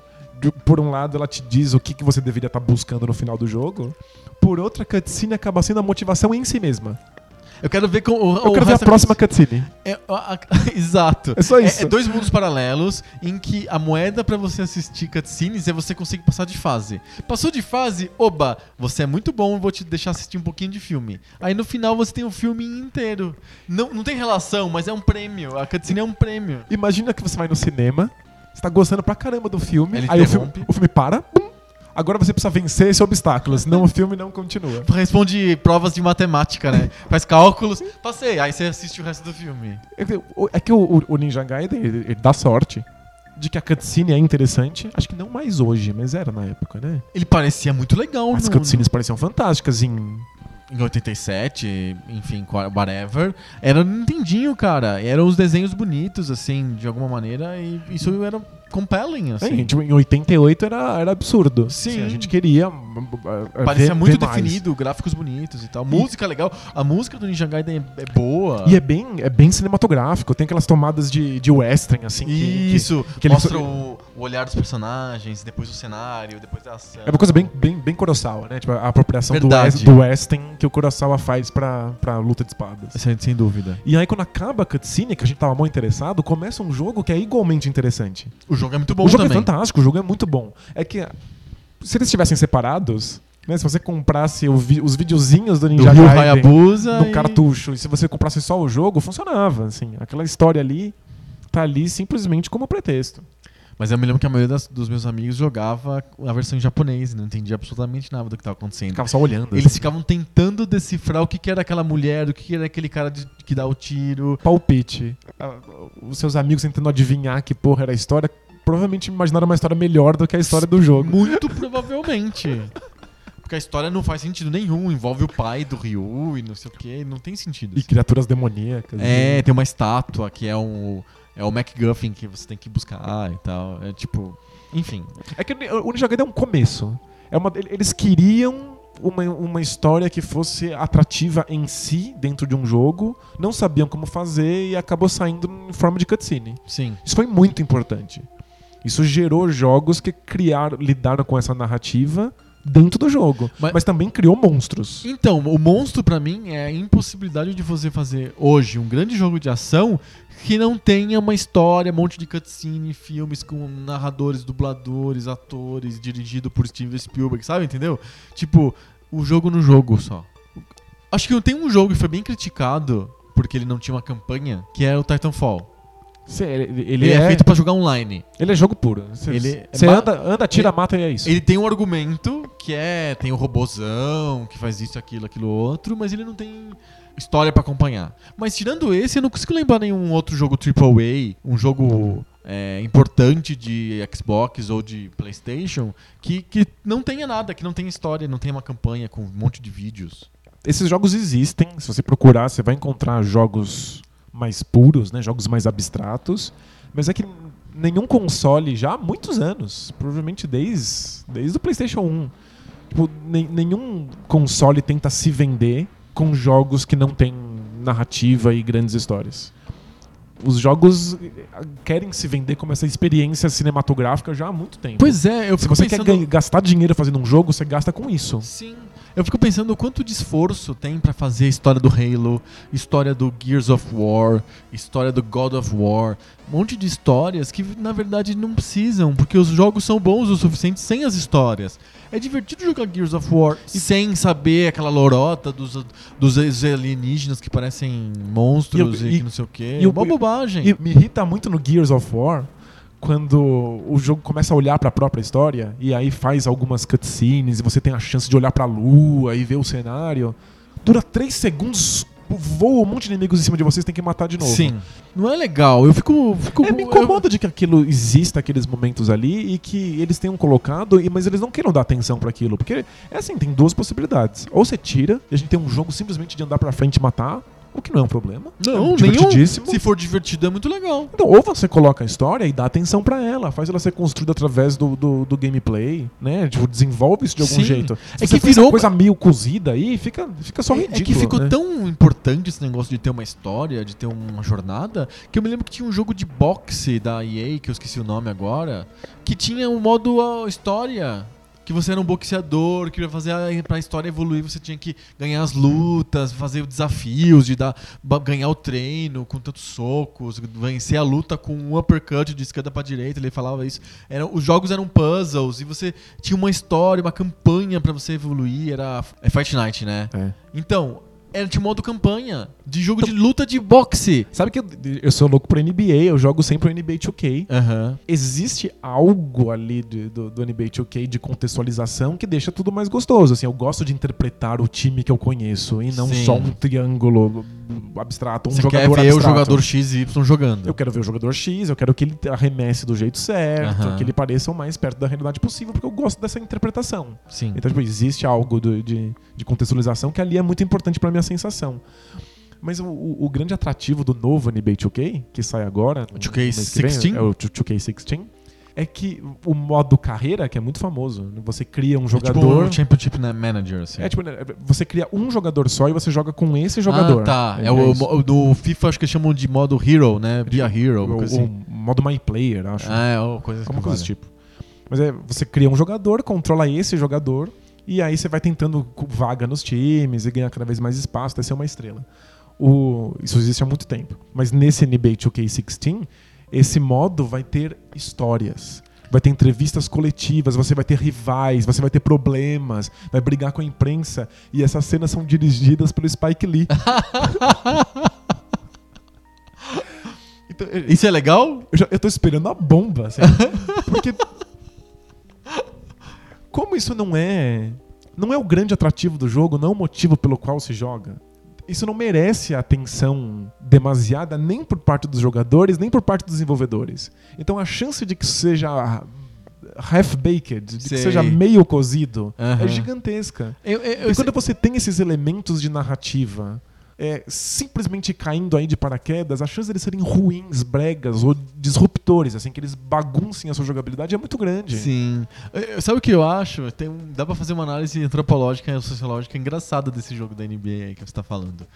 Por um lado, ela te diz o que, que você deveria estar buscando no final do jogo. Por outra, a cutscene acaba sendo a motivação em si mesma. Eu quero ver com o, Eu quero ver a próxima cutscene. É, a- a- (laughs) exato. É só isso. É, é dois mundos paralelos em que a moeda pra você assistir cutscenes é você conseguir passar de fase. Passou de fase, oba, você é muito bom, vou te deixar assistir um pouquinho de filme. Aí no final você tem o filme inteiro. Não, não tem relação, mas é um prêmio. A cutscene é um prêmio. Imagina que você vai no cinema, você tá gostando pra caramba do filme, Ele aí o filme, o filme para, agora você precisa vencer esse obstáculo, senão o filme não continua. Responde provas de matemática, né? Faz cálculos, passei, aí você assiste o resto do filme. É que o Ninja Gaiden, ele, ele dá sorte de que a cutscene é interessante. Acho que não mais hoje, mas era na época, né? Ele parecia muito legal As no- cutscenes pareciam fantásticas em em 87, enfim, whatever, era Nintendinho, cara. Eram os desenhos bonitos, assim, de alguma maneira, e isso era compelling, assim. Sim, tipo, em 88 era, era absurdo. Sim. Assim, a gente queria. uh, uh, Parecia ver- muito ver mais. definido, gráficos bonitos e tal. Música legal. A música do Ninja Gaiden é, é boa. E é bem, é bem cinematográfico. Tem aquelas tomadas de, de western, assim. que- que- Isso, que ele mostra so- o, o olhar dos personagens, depois o cenário, depois a ação. É uma coisa bem, bem, bem Kurosawa, né? Tipo, a apropriação do, Verdade. do western que o Kurosawa faz pra, pra luta de espadas. Sem, sem dúvida. E aí, quando acaba a cutscene, que a gente tava mal interessado, começa um jogo que é igualmente interessante. O jogo é muito bom o jogo também. é fantástico, o jogo é muito bom. É que se eles estivessem separados, né? Se você comprasse o vi- os videozinhos do do Ninja Ryu Gaiden Hayabusa no e- cartucho, e se você comprasse só o jogo, funcionava, assim. Aquela história ali tá ali simplesmente como pretexto. Mas eu me lembro que a maioria das- dos meus amigos jogava a versão em japonês e não entendia absolutamente nada do que estava acontecendo. Ficava só olhando. Eles ficavam tentando decifrar o que, que era aquela mulher, o que, que era aquele cara de- que dá o tiro. palpite. Ah, Os seus amigos tentando adivinhar que porra era a história, provavelmente imaginaram uma história melhor do que a história do jogo. Muito provavelmente. Porque a história não faz sentido nenhum. Envolve o pai do Ryu e não sei o que. Não tem sentido. E criaturas demoníacas. É, tem uma estátua que é um. É o MacGuffin que você tem que buscar e tal. É tipo. Enfim. É que o Ninja Gaiden é um começo. É uma, eles queriam uma, uma história que fosse atrativa em si, dentro de um jogo, não sabiam como fazer e acabou saindo em forma de cutscene. Sim. Isso foi muito importante. Isso gerou jogos que criaram, lidaram com essa narrativa dentro do jogo. Mas- Mas, também criou monstros. Então, o monstro pra mim é a impossibilidade de você fazer hoje um grande jogo de ação que não tenha uma história, um monte de cutscene, filmes com narradores, dubladores, atores, dirigido por Steven Spielberg, sabe? Entendeu? Tipo, o jogo no jogo só. Acho que tem um jogo que foi bem criticado porque ele não tinha uma campanha, que é o Titanfall. Cê- Ele, Ele, ele é, é, feito pra jogar online. ele é jogo puro. Você Ele é você ba- anda, anda, tira, mata e é isso. Ele tem um argumento que é. Tem o robozão, que faz isso, aquilo, aquilo outro, mas ele não tem história pra acompanhar. Mas tirando esse, eu não consigo lembrar nenhum outro jogo AAA, um jogo é, importante de Xbox ou de PlayStation, que, que não tenha nada, que não tenha história, não tenha uma campanha com um monte de vídeos. Esses jogos existem. Se você procurar, você vai encontrar jogos mais puros, né? Jogos mais abstratos. Mas é que nenhum console já há muitos anos, provavelmente desde, desde o PlayStation 1. Tipo, nem- nenhum console tenta se vender com jogos que não têm narrativa e grandes histórias. Os jogos eh, querem se vender como essa experiência cinematográfica já há muito tempo. Pois é, eu Se você pensando... quer gastar dinheiro fazendo um jogo, você gasta com isso. Sim. Eu fico pensando o quanto de esforço tem pra fazer a história do Halo, história do Gears of War, história do God of War, um monte de histórias que na verdade não precisam, porque os jogos são bons o suficiente sem as histórias. É divertido jogar Gears of War sem saber aquela lorota dos, dos alienígenas que parecem monstros E e, o- e- que não sei o quê. e É uma bobagem. E me irrita muito no Gears of War quando o jogo começa a olhar pra própria história e aí faz algumas cutscenes e você tem a chance de olhar pra lua e ver o cenário. Dura três segundos voa um monte de inimigos em cima de vocês, tem que matar de novo. Sim. Não é legal. Eu fico. fico É, me eu- incomoda de que aquilo exista, aqueles momentos ali, e que eles tenham colocado, mas eles não queiram dar atenção pra aquilo. Porque é assim, tem duas possibilidades. Ou você tira, e a gente tem um jogo simplesmente de andar pra frente e matar, o que não é um problema. Não, é nenhum. Se for divertido, é muito legal. Então, ou você coloca a história e dá atenção pra ela, faz ela ser construída através do, do, do gameplay, né? Tipo, desenvolve isso de algum Sim. jeito. É Se que você faz virou- uma coisa meio cozida aí, fica, fica só É- ridículo. é que ficou né? tão importante esse negócio de ter uma história, de ter uma jornada, que eu me lembro que tinha um jogo de boxe da EA, que eu esqueci o nome agora, que tinha um modo ah, história. Que você era um boxeador, que ia fazer a, pra história evoluir, você tinha que ganhar as lutas, fazer desafios, de dar, ganhar o treino com tantos socos, vencer a luta com um uppercut de esquerda pra direita, ele falava isso. Era, os jogos eram puzzles e você tinha uma história, uma campanha pra você evoluir, era é Fight Night, né? É. Então, era de modo campanha, de jogo de luta de boxe. Sabe que eu, eu sou louco pro NBA, eu jogo sempre o NBA 2K. Aham. Existe algo ali de- do, do NBA 2K de contextualização que deixa tudo mais gostoso. Assim, eu gosto de interpretar o time que eu conheço e não Sim. só um triângulo abstrato, um Você jogador quer ver abstrato. o jogador XY jogando. Eu quero ver o jogador X, eu quero que ele arremesse do jeito certo, Aham. que ele pareça o mais perto da realidade possível, porque eu gosto dessa interpretação. Sim. Então, tipo, existe algo do- de, de contextualização que ali é muito importante pra minha sensação. Mas o, o- o grande atrativo do novo NBA 2K, que sai agora, no- no 2K mês que vem, 16? é o 2K16, é que o modo carreira, que é muito famoso, você cria um jogador... É tipo um Championship né, Manager, assim. É tipo, né, você cria um jogador só e você joga com esse jogador. Ah, tá. É, É o, mo- do FIFA, acho que chamam de modo Hero, né? Be a Hero, uma o, assim. o modo My Player, acho. Ah, é, ou coisa Alguma que coisa desse vale. tipo. Mas é, você cria um jogador, controla esse jogador, e aí você vai tentando vaga nos times e ganhar cada vez mais espaço até ser uma estrela. O- isso existe há muito tempo. Mas nesse NBA 2K16, esse modo vai ter histórias. Vai ter entrevistas coletivas, você vai ter rivais, você vai ter problemas, vai brigar com a imprensa. E essas cenas são dirigidas pelo Spike Lee. (laughs) então, Isso é legal? eu, já, eu tô esperando a bomba, assim. (laughs) Porque. Como isso não é. Não é o grande atrativo do jogo, não é o motivo pelo qual se joga. Isso não merece a atenção demasiada nem por parte dos jogadores, nem por parte dos desenvolvedores. Então a chance de que seja half-baked, de que Sei. seja meio cozido, é gigantesca. Eu, eu, eu E quando você tem esses elementos de narrativa é, simplesmente caindo aí de paraquedas, a chance deles serem ruins, bregas ou disruptores, assim, que eles baguncem a sua jogabilidade é muito grande. Sim. Eu- Sabe o que eu acho? Tem dá pra fazer uma análise antropológica e sociológica engraçada desse jogo da NBA aí que você tá falando.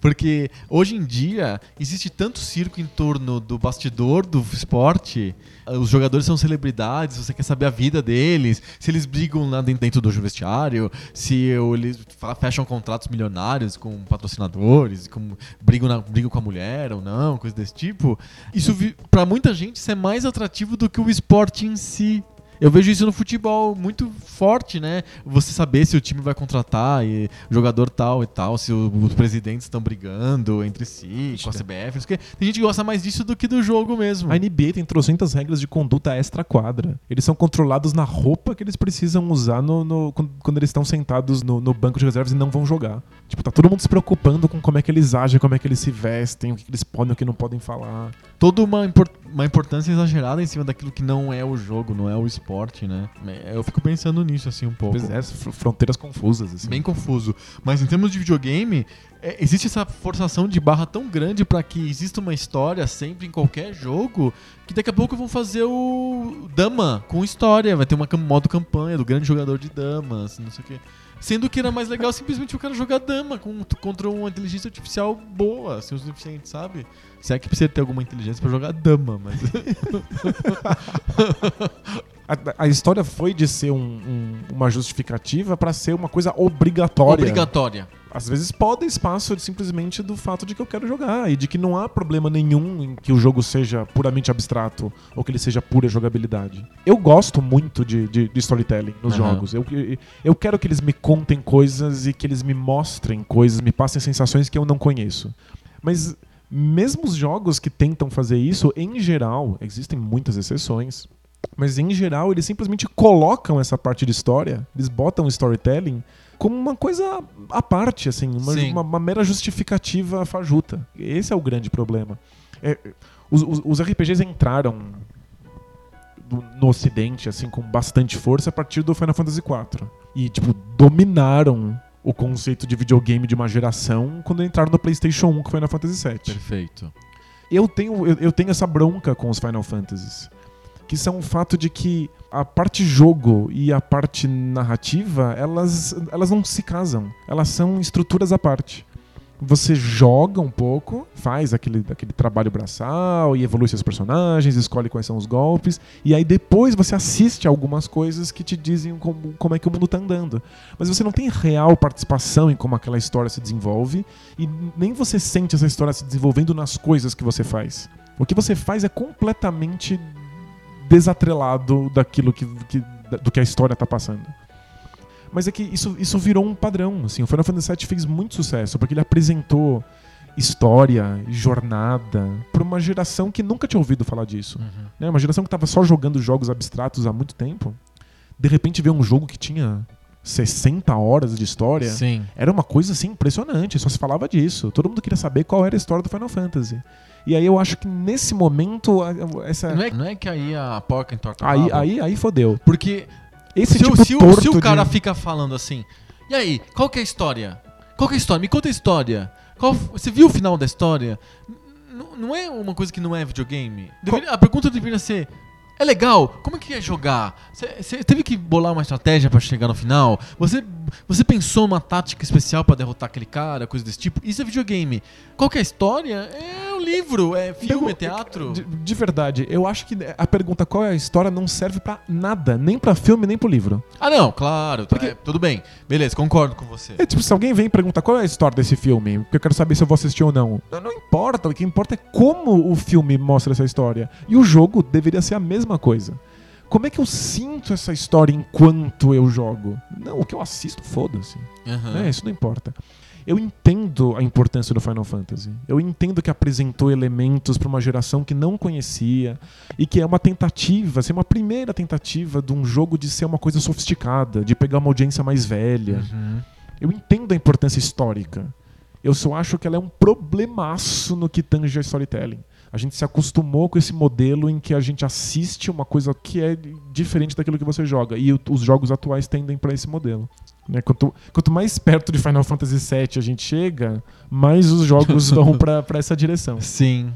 Porque hoje em dia existe tanto circo em torno do bastidor do esporte. Os jogadores são celebridades, você quer saber a vida deles, se eles brigam lá dentro do vestiário, se eles fecham contratos milionários com patrocinadores, como brigam, na- brigam com a mulher ou não, coisa desse tipo. Isso, pra muita gente, isso é mais atrativo do que o esporte em si. Eu vejo isso no futebol muito forte, né? Você saber se o time vai contratar e jogador tal e tal, se o- os presidentes estão brigando entre si, com a CBF. o quê. Tem gente que gosta mais disso do que do jogo mesmo. A NBA tem trocentas regras de conduta extra-quadra. Eles são controlados na roupa que eles precisam usar no, no- quando, eles estão sentados no, no banco de reservas e não vão jogar. Tipo, tá todo mundo se preocupando com como é que eles agem, como é que eles se vestem, o que que eles podem e o que não podem falar. Toda uma, impor- uma importância exagerada em cima daquilo que não é o jogo, não é o esporte, né? Eu fico pensando nisso, assim, um pouco. Pois é, fr- fronteiras confusas, assim. Bem confuso. Mas em termos de videogame, é, existe essa forçação de barra tão grande pra que exista uma história sempre em qualquer jogo, que daqui a pouco vão fazer o Dama com história. Vai ter uma modo campanha do grande jogador de damas, não sei o quê. Sendo que era mais legal simplesmente o cara jogar dama com- contra uma inteligência artificial boa, assim, o suficiente, sabe? Se é que precisa ter alguma inteligência pra jogar dama, mas. (laughs) A, a história foi de ser um- um- uma justificativa pra ser uma coisa obrigatória. Obrigatória. Às vezes pode espaço simplesmente do fato de que eu quero jogar e de que não há problema nenhum em que o jogo seja puramente abstrato ou que ele seja pura jogabilidade. Eu gosto muito de, de- de storytelling nos Aham. jogos. Eu, eu, eu quero que eles me contem coisas e que eles me mostrem coisas, me passem sensações que eu não conheço. Mas mesmo os jogos que tentam fazer isso, em geral, existem muitas exceções. Mas em geral, eles simplesmente colocam essa parte de história, eles botam o storytelling como uma coisa à parte, assim, uma, uma, uma mera justificativa fajuta. Esse é o grande problema. É, os, os- os RPGs entraram do- no ocidente, assim, com bastante força a partir do Final Fantasy IV. E, tipo, dominaram o conceito de videogame de uma geração quando entraram no PlayStation 1 com Final Fantasy VII Perfeito. eu tenho, eu, eu tenho essa bronca com os Final Fantasies. Que são o fato de que a parte jogo e a parte narrativa, elas, elas não se casam. Elas são estruturas à parte. Você joga um pouco, faz aquele, aquele trabalho braçal e evolui seus personagens, escolhe quais são os golpes, e aí depois você assiste algumas coisas que te dizem como, como é que o mundo tá andando. Mas você não tem real participação em como aquela história se desenvolve, e nem você sente essa história se desenvolvendo nas coisas que você faz. O que você faz é completamente desatrelado daquilo que, que- do que a história tá passando. Mas é que isso, isso virou um padrão. Assim, o Final Fantasy VII fez muito sucesso porque ele apresentou história, jornada para uma geração que nunca tinha ouvido falar disso. Né? Uma geração que estava só jogando jogos abstratos há muito tempo. De repente vê um jogo que tinha 60 horas de história. Sim. Era uma coisa assim impressionante, só se falava disso. Todo mundo queria saber qual era a história do Final Fantasy. E aí eu acho que nesse momento essa Não é, não é que aí a porca entorta o aí, aí aí fodeu. Porque Esse se, o- tipo se torto se o cara de... fica falando assim, e aí, qual que é a história? Qual que é a história? Me conta a história. Qual, você viu o final da história? N- não é uma coisa que não é videogame? Deveria- a pergunta deveria ser. É legal? Como é que é jogar? Você teve que bolar uma estratégia pra chegar no final? Você, você pensou numa tática especial pra derrotar aquele cara, coisa desse tipo? Isso é videogame. Qual que é a história? É um livro, é filme, é teatro. De, de verdade, eu acho que a pergunta qual é a história não serve pra nada, nem pra filme, nem pro livro. Ah, não, claro. tá- Porque- é, tudo bem. Beleza, concordo com você. É tipo, se alguém vem e pergunta qual é a história desse filme, porque eu quero saber se eu vou assistir ou não. Não, não importa, o que importa é como o filme mostra essa história. E o jogo deveria ser a mesma coisa. Como é que eu sinto essa história enquanto eu jogo? Não, o que eu assisto, foda-se. Aham. né? Isso não importa. Eu entendo a importância do Final Fantasy. Eu entendo que apresentou elementos para uma geração que não conhecia e que é uma tentativa, assim, uma primeira tentativa de um jogo de ser uma coisa sofisticada, de pegar uma audiência mais velha. Uhum. Eu entendo a importância histórica. Eu só acho que ela é um problemaço no que tange a storytelling. A gente se acostumou com esse modelo em que a gente assiste uma coisa que é diferente daquilo que você joga. E os jogos atuais tendem para esse modelo. Né? Quanto, quanto mais perto de Final Fantasy VII a gente chega, mais os jogos (laughs) vão para essa direção. Sim.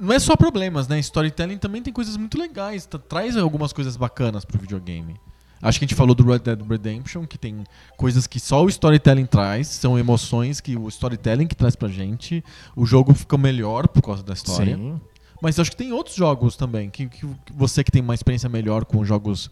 Não é só problemas, né? Storytelling também tem coisas muito legais. tra- Traz algumas coisas bacanas pro videogame. Acho que a gente falou do Red Dead Redemption, que tem coisas que só o storytelling traz, são emoções que o storytelling que traz pra gente. O jogo fica melhor por causa da história. Sim. Mas acho que tem outros jogos também, que, que você que tem uma experiência melhor com jogos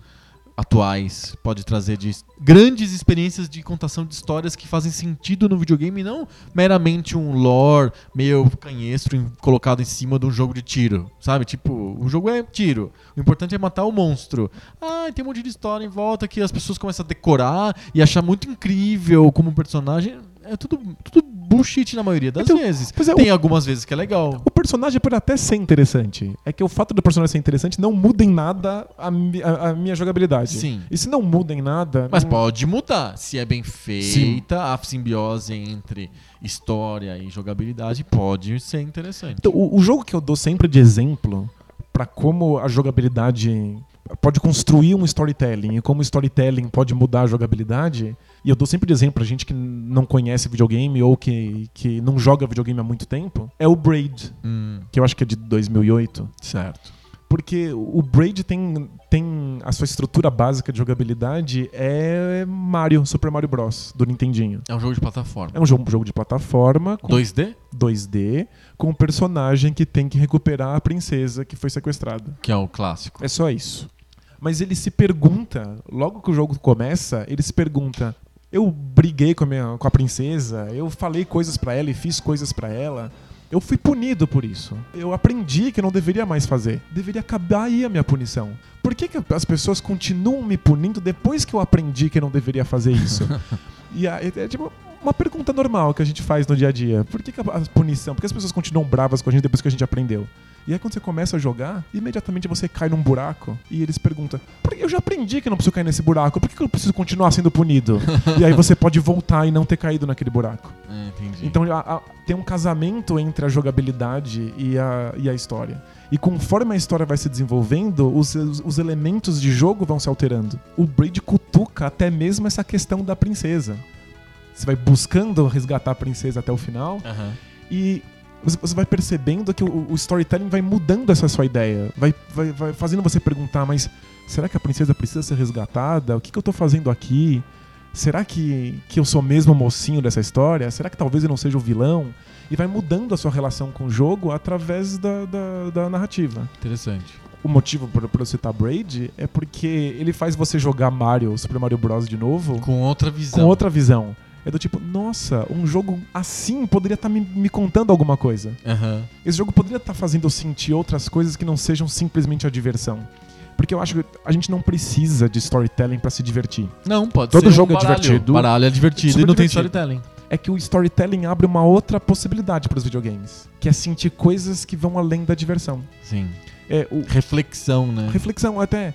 atuais pode trazer de grandes experiências de contação de histórias que fazem sentido no videogame e não meramente um lore meio canhestro colocado em cima de um jogo de tiro, sabe? Tipo, o jogo é tiro, o importante é matar o monstro. Ah, tem um monte de história em volta que as pessoas começam a decorar e achar muito incrível como personagem. É tudo, tudo bullshit na maioria das Então, vezes. é, tem algumas vezes que é legal. O personagem pode até ser interessante. É que o fato do personagem ser interessante não muda em nada a, a- a minha jogabilidade. Sim. E se não muda em nada. Mas não- pode mudar. Se é bem feita, a simbiose entre história e jogabilidade pode ser interessante. Então, o, o jogo que eu dou sempre de exemplo pra como a jogabilidade pode construir um storytelling e como o storytelling pode mudar a jogabilidade. E eu dou sempre de exemplo pra gente que não conhece videogame ou que, que não joga videogame há muito tempo. É o Braid, Hum, que eu acho que é de 2008. certo. Porque o Braid tem, tem a sua estrutura básica de jogabilidade é Mario, Super Mario Bros. do Nintendinho. É um jogo de plataforma. É um jogo, jogo de plataforma com 2D? 2D com um personagem que tem que recuperar a princesa que foi sequestrada. Que é o clássico. É só isso. Mas ele se pergunta, logo que o jogo começa, ele se pergunta: eu briguei com a, minha, com a princesa, eu falei coisas pra ela e fiz coisas pra ela. Eu fui punido por isso. Eu aprendi que eu não deveria mais fazer. Deveria acabar aí a minha punição. Por que, que as pessoas continuam me punindo depois que eu aprendi que não deveria fazer isso? (laughs) e aí, é tipo uma pergunta normal que a gente faz no dia a dia. Por que, que a punição? Por que as pessoas continuam bravas com a gente depois que a gente aprendeu? E aí quando você começa a jogar, imediatamente você cai num buraco e eles perguntam: Por que eu já aprendi que não preciso cair nesse buraco? Por que que eu preciso continuar sendo punido? (laughs) e aí você pode voltar e não ter caído naquele buraco. É, entendi. Então a- a- tem um casamento entre a jogabilidade e a, e a história. E conforme a história vai se desenvolvendo, os, os, os elementos de jogo vão se alterando. O Braid cutuca até mesmo essa questão da princesa. Você vai buscando resgatar a princesa até o final Aham. e você vai percebendo que o, o storytelling vai mudando essa sua ideia. Vai, vai, vai fazendo você perguntar, mas será que a princesa precisa ser resgatada? O que, que eu tô fazendo aqui? Será que, que eu sou mesmo o mocinho dessa história? Será que talvez eu não seja o vilão? E vai mudando a sua relação com o jogo através da, da, da narrativa. Interessante. O motivo para eu citar Braid é porque ele faz você jogar Mario, Super Mario Bros. de novo Com outra visão. com outra visão. É do tipo, nossa, um jogo assim poderia estar me, me contando alguma coisa. Aham. Esse jogo poderia estar fazendo eu sentir outras coisas que não sejam simplesmente a diversão. Porque eu acho que a gente não precisa de storytelling pra se divertir. Não, pode Todo ser. um jogo é baralho. divertido. Baralho é divertido e não tem divertido. storytelling. É que o storytelling abre uma outra possibilidade para os videogames, que é sentir coisas que vão além da diversão. Sim. É o Reflexão, né? reflexão até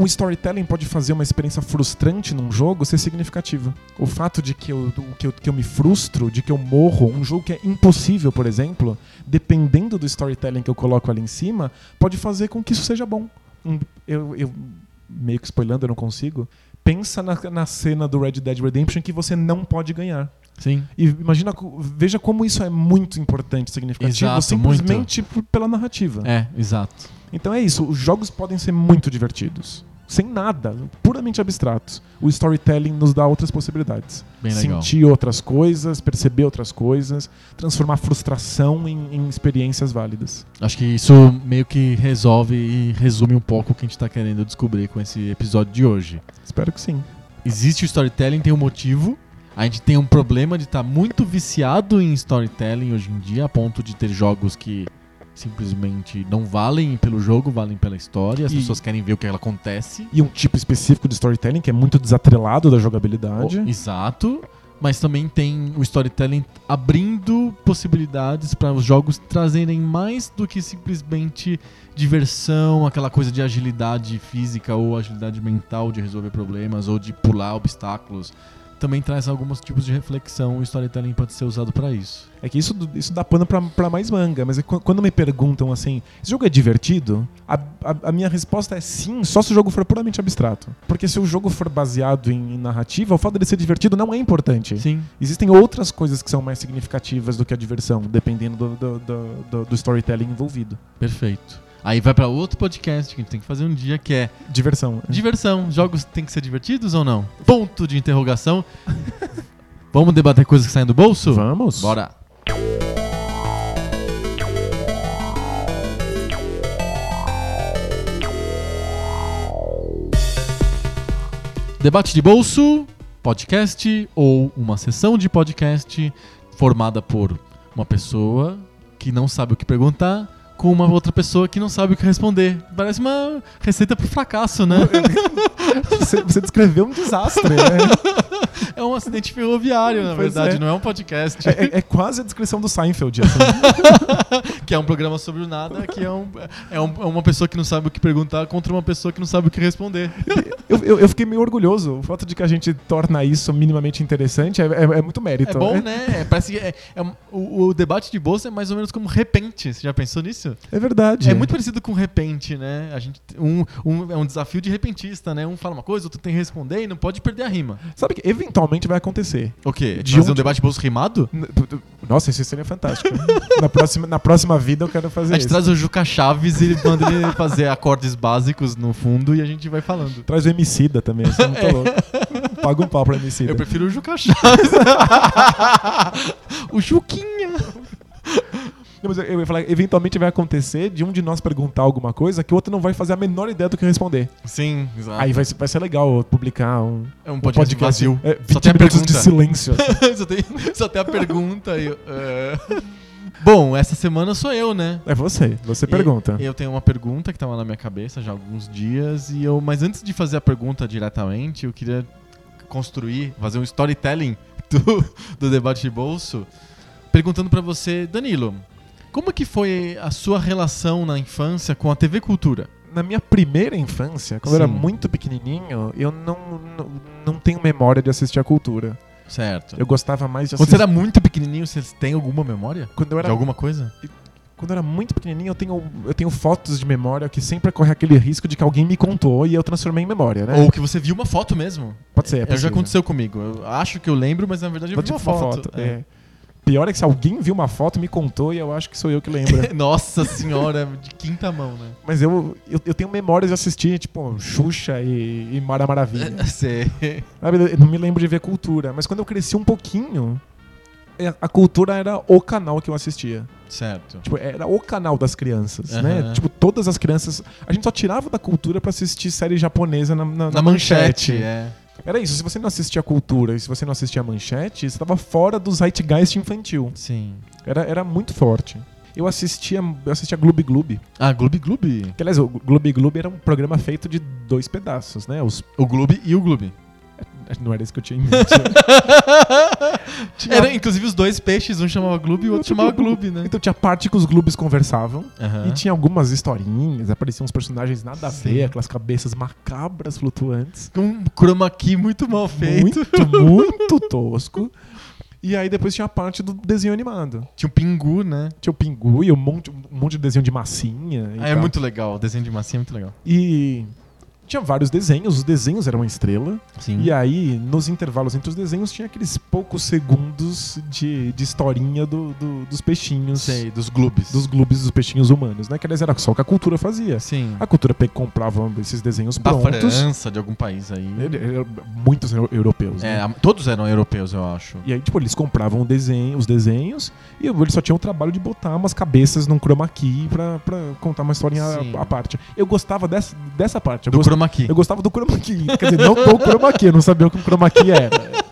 o storytelling pode fazer uma experiência frustrante num jogo ser significativa. O fato de que eu, que eu, que eu me frustro, de que eu morro, um jogo que é impossível, por exemplo, dependendo do storytelling que eu coloco ali em cima, pode fazer com que isso seja bom. Um- eu, eu- meio que spoilando, eu não consigo. Pensa na, na cena do Red Dead Redemption que você não pode ganhar. Sim. E imagina, veja como isso é muito importante, significativo, Exato, simplesmente por- pela narrativa. É, exato. Então é isso, os jogos podem ser muito divertidos. Sem nada, puramente abstratos. O storytelling nos dá outras possibilidades. Bem legal. Sentir outras coisas, perceber outras coisas, transformar frustração em, em experiências válidas. Acho que isso meio que resolve e resume um pouco o que a gente tá querendo descobrir com esse episódio de hoje. Espero que sim. Existe o storytelling, tem um motivo. A gente tem um problema de estar muito viciado em storytelling hoje em dia, a ponto de ter jogos que simplesmente não valem pelo jogo, valem pela história. As E- pessoas querem ver o que acontece. E um tipo específico de storytelling que é muito desatrelado da jogabilidade. O- Exato. Mas também tem o storytelling abrindo possibilidades para os jogos trazerem mais do que simplesmente diversão, aquela coisa de agilidade física ou agilidade mental de resolver problemas ou de pular obstáculos. Também traz alguns tipos de reflexão. O storytelling pode ser usado para isso. É que isso, isso dá pano pra, pra mais manga, mas é qu- quando me perguntam assim, esse jogo é divertido? A, a- a minha resposta é sim, só se o jogo for puramente abstrato. Porque se o jogo for baseado em, em narrativa, o fato dele ser divertido não é importante. Sim. Existem outras coisas que são mais significativas do que a diversão, dependendo do, do, do- do- do storytelling envolvido. Perfeito. Aí vai para outro podcast que a gente tem que fazer um dia que é Diversão. diversão. Jogos têm que ser divertidos ou não? Ponto de interrogação. (laughs) Vamos debater coisas que saem do bolso? Vamos? Bora. Debate de bolso, podcast ou uma sessão de podcast formada por uma pessoa que não sabe o que perguntar com uma outra pessoa que não sabe o que responder. Parece uma receita pro fracasso, né? (laughs) Você, você descreveu um desastre, né? É um acidente ferroviário, na Pois verdade, é. não é um podcast. É, é- é quase a descrição do Seinfeld. assim. (laughs) que é um programa sobre o nada, que é, um, é, um- é uma pessoa que não sabe o que perguntar contra uma pessoa que não sabe o que responder. Eu, eu- eu fiquei meio orgulhoso. O fato de que a gente torna isso minimamente interessante é, é- é muito mérito. É bom, né? Parece que o, o debate de bolsa é mais ou menos como repente. Você já pensou nisso? É verdade. É muito parecido com repente, né? A gente, um, um- é um desafio de repentista, né? Um fala uma coisa, outro tem que responder e não pode perder a rima. Sabe que eventualmente vai acontecer. O quê? De Fazer um onde- debate de bolsa rimado? Nossa, isso seria fantástico. (laughs) na, próxima, na próxima vida eu quero fazer A gente isso. traz o Juca Chaves e manda ele fazer acordes básicos no fundo e a gente vai falando. Traz o Emicida também, assim, muito (laughs) louco. Paga um pau pro Emicida. Eu prefiro o Juca Chaves. (laughs) o Juquinha. Não, mas eu- eu ia falar, eventualmente vai acontecer de um de nós perguntar alguma coisa que o outro não vai fazer a menor ideia do que responder. Sim, exato. Aí vai, ser- vai ser legal publicar um, é um podcast, vazio. É, Só 20 tem a minutos de silêncio. (laughs) só, tem, só tem a pergunta e. é, Bom, essa semana sou eu, né? É você, você pergunta. E- Eu tenho uma pergunta que tava na minha cabeça já há alguns dias e eu, mas antes de fazer a pergunta diretamente, eu queria construir, fazer um storytelling (laughs) do, do debate de bolso, perguntando pra você, Danilo, como que foi a sua relação na infância com a TV Cultura? Na minha primeira infância, quando eu era Sim. muito pequenininho, eu não, não, não tenho memória de assistir a cultura. Certo. Eu gostava mais de Quando assistir. você era muito pequenininho, você tem alguma memória? Quando eu era De alguma coisa? Quando eu era muito pequenininho, eu tenho, eu tenho fotos de memória que sempre corre aquele risco de que alguém me contou e eu transformei em memória, né? Ou que você viu uma foto mesmo? Pode ser, é É, já aconteceu comigo. Eu acho que eu lembro, mas na verdade eu Pode vi ser uma foto. é. Pior é que se alguém viu uma foto, me contou e eu acho que sou eu que lembro. (laughs) Nossa senhora, de quinta mão, né? Mas eu, eu, eu tenho memórias de assistir, tipo, Xuxa e, e Mara Maravilha. (laughs) Sei. Não me lembro de ver cultura. Mas quando eu cresci um pouquinho, é, a cultura era o canal que eu assistia. Certo. Tipo, era o canal das crianças, Aham. né? Tipo, todas as crianças. A gente só tirava da cultura pra assistir série japonesa na, na, Na, na manchete, é. Era isso. Se você não assistia a cultura e se você não assistia a manchete, você tava fora do zeitgeist infantil. Sim. Era, era muito forte. Eu assistia, eu assistia Gloob Gloob. Ah, Gloob Gloob. Que, aliás, o Gloob Gloob era um programa feito de dois pedaços, né? Os, O Gloob e o Gloob. Não era isso que eu tinha em mente. (laughs) Tinha- Era, inclusive, os dois peixes, um chamava Gloob e o outro chamava Gloob, né? Então tinha parte que os Gloobs conversavam. Aham. E tinha algumas historinhas, apareciam uns personagens nada a ver, aquelas cabeças macabras flutuantes. Com um chroma key muito mal feito. Muito, (laughs) muito tosco. E aí depois tinha a parte do desenho animado. Tinha um pingu, né? Tinha o Pingu e um monte, um monte de desenho de massinha. Ah, é muito legal. O desenho de massinha é muito legal. E tinha vários desenhos, os desenhos eram uma estrela. Sim. E aí, nos intervalos entre os desenhos, tinha aqueles poucos segundos de, de historinha do- do- dos peixinhos. Sei, dos Gloobs. Dos globes dos peixinhos humanos, né? Que aliás era só o que a cultura fazia. Sim. A cultura comprava esses desenhos Da prontos. França, de algum país aí. Ele- ele- muitos eu- europeus, É, né? todos eram europeus, eu acho. E aí, tipo, eles compravam desenho, os desenhos e eles só tinham o trabalho de botar umas cabeças num chroma key pra, pra contar uma historinha à, parte. Eu gostava dessa, dessa parte. Eu, Do gost- chroma key. eu gostava do chroma key. Quer dizer, não do chroma key, eu não sabia o que um chroma key era.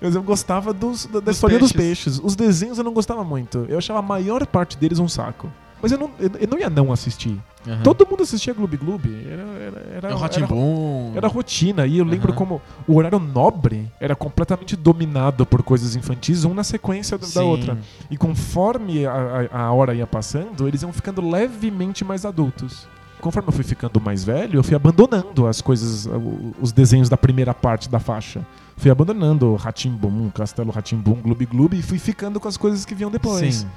Mas eu gostava dos, da, da Dos história dos peixes. peixes. Os desenhos eu não gostava muito. Eu achava a maior parte deles um saco. Mas eu não, eu, eu não ia não assistir. Aham. Todo mundo assistia Gloob Gloob. Era, era, era, É o era, era rotina. E eu lembro Aham. como o horário nobre era completamente dominado por coisas infantis, um na sequência da- outra. E conforme a, a- a hora ia passando, eles iam ficando levemente mais adultos. Conforme eu fui ficando mais velho, eu fui abandonando as coisas, os desenhos da primeira parte da faixa. Fui abandonando Ratimbum, Castelo Ratimbum, Gloob Gloob e fui ficando com as coisas que vinham depois. Sim.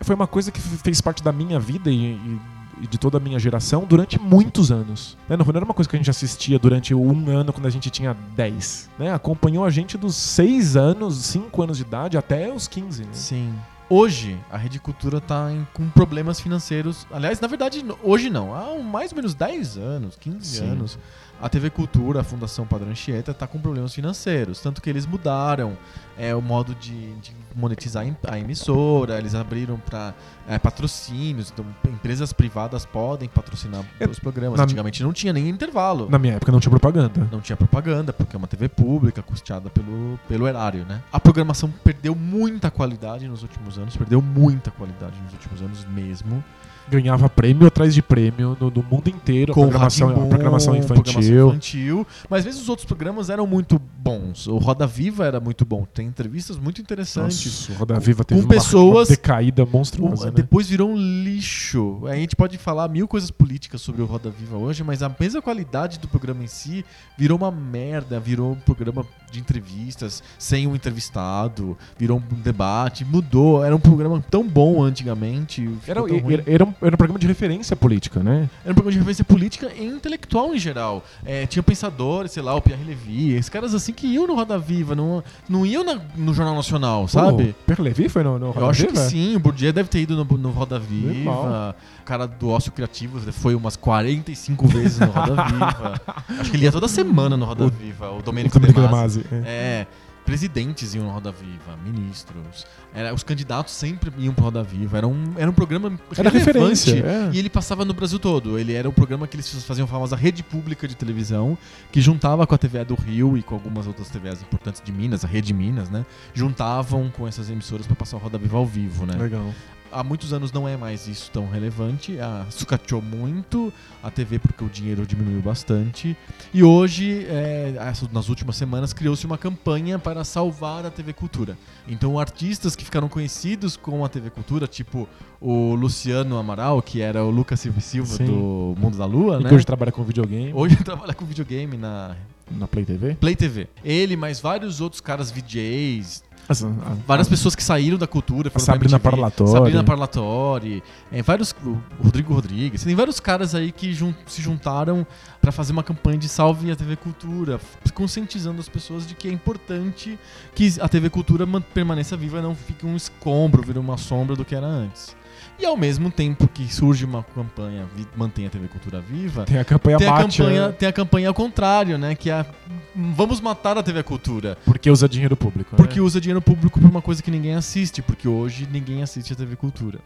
Foi uma coisa que fez parte da minha vida e, e- e de toda a minha geração durante muitos anos. Né, Não não era uma coisa que a gente assistia durante um ano quando a gente tinha 10. Né? Acompanhou a gente dos 6 anos, 5 anos de idade até os 15. Né? Sim. Hoje, a Rede Cultura tá em- com problemas financeiros. Aliás, na verdade, hoje não. Há mais ou menos 10 anos, 15 Sim. anos, a TV Cultura, a Fundação Padrão Anchieta, tá com problemas financeiros. Tanto que eles mudaram é, o modo de, de monetizar a em- a emissora, eles abriram para patrocínios. Então, empresas privadas podem patrocinar É, os programas. Antigamente não tinha nem intervalo. Na minha época não tinha propaganda. Não tinha propaganda, porque é uma TV pública, custeada pelo, pelo erário, né? A programação perdeu muita qualidade nos últimos anos, perdeu muita qualidade nos últimos anos mesmo. Ganhava prêmio atrás de prêmio no, mundo inteiro. A Com programação, a Rá-Tim-Bum, programação infantil. programação infantil. Mas mesmo os outros programas eram muito bons. O Roda Viva era muito bom. Tem entrevistas muito interessantes. Nossa, o Roda Viva teve com uma- pessoas- uma decaída O- monstruosa. né? Depois virou um lixo. A gente pode falar mil coisas políticas sobre o Roda Viva hoje, mas a mesma qualidade do programa em si virou uma merda. Virou um programa de entrevistas sem um entrevistado, virou um debate, mudou. Era um programa tão bom antigamente. Era, tão era, era um, era um programa de referência política, né? Era um programa de referência política e intelectual em geral. É, tinha pensadores, sei lá, o Pierre Levy, esses caras assim que iam no Roda Viva, não, não iam na- no Jornal Nacional, sabe? O Pierre Levy foi no, no Eu Roda acho Viva? que sim, o Bourdieu deve ter ido no, no Roda Viva. O cara do ócio criativo foi umas 45 vezes no Roda (laughs) Viva. acho que ele ia toda semana no Roda O- Viva, o O Domênico Domenico De De Masi. Masi. é. É. presidentes iam no Roda Viva, ministros. Era, os candidatos sempre iam pro Roda Viva. Era um, era um programa Era relevante. referência, é. E ele passava no Brasil todo. Ele era o programa que eles faziam a famosa rede pública de televisão, que juntava com a TVA do Rio e com algumas outras TVs importantes de Minas, a Rede Minas, né? Juntavam com essas emissoras para passar o Roda Viva ao vivo, né? Legal. Há muitos anos não é mais isso tão relevante. A, sucateou muito a TV porque o dinheiro diminuiu bastante. E hoje, é, nas últimas semanas, criou-se uma campanha para salvar a TV Cultura. Então, artistas que ficaram conhecidos com a TV Cultura, tipo o Luciano Amaral, que era o Lucas Silva e Silva Sim. do Mundo da Lua, E né? que hoje trabalha com videogame Hoje (laughs) trabalha com videogame na na Play TV. Play TV. Ele, mais vários outros caras VJs, Assim, a- várias pessoas que saíram da cultura. foram Sabrina MTV. Parlatori. Sabrina Parlatori. É, vários, o Rodrigo Rodrigues. Tem vários caras aí que jun- se juntaram pra fazer uma campanha de salve a TV Cultura, conscientizando as pessoas de que é importante que a TV Cultura man- permaneça viva e não fique um escombro, vire uma sombra do que era antes. E ao mesmo tempo que surge uma campanha mantém a TV Cultura viva, Tem a campanha tem a, Bate, campanha, né? tem a campanha ao contrário, né? Que é a, vamos matar a TV Cultura. Porque usa dinheiro público. Porque né? usa dinheiro público pra uma coisa que ninguém assiste, porque hoje ninguém assiste a TV Cultura.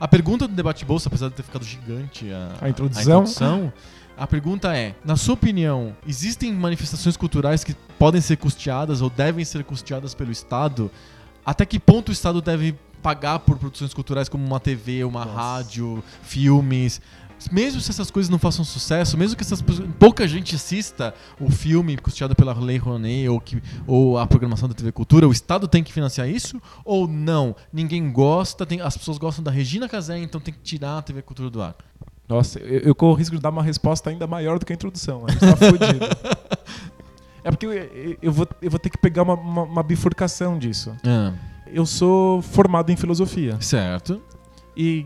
A pergunta do debate bolsa, apesar de ter ficado gigante a, A introdução. introdução, a pergunta é: na sua opinião, existem manifestações culturais que podem ser custeadas ou devem ser custeadas pelo Estado? Até que ponto o Estado deve pagar por produções culturais como uma TV, uma Nossa. rádio, filmes? Mesmo se essas coisas não façam sucesso, mesmo que essas pouca gente assista o filme custeado pela Lei Rouanet ou, que, ou a programação da TV Cultura, o Estado tem que financiar isso? Ou não? Ninguém gosta, tem- as pessoas gostam da Regina Casé, então tem que tirar a TV Cultura do ar. Nossa, eu, eu corro o risco de dar uma resposta ainda maior do que a introdução. A gente tá fudido. (laughs) É porque eu, eu- eu vou, eu vou ter que pegar uma, uma- uma bifurcação disso. Eu sou formado em filosofia. certo. E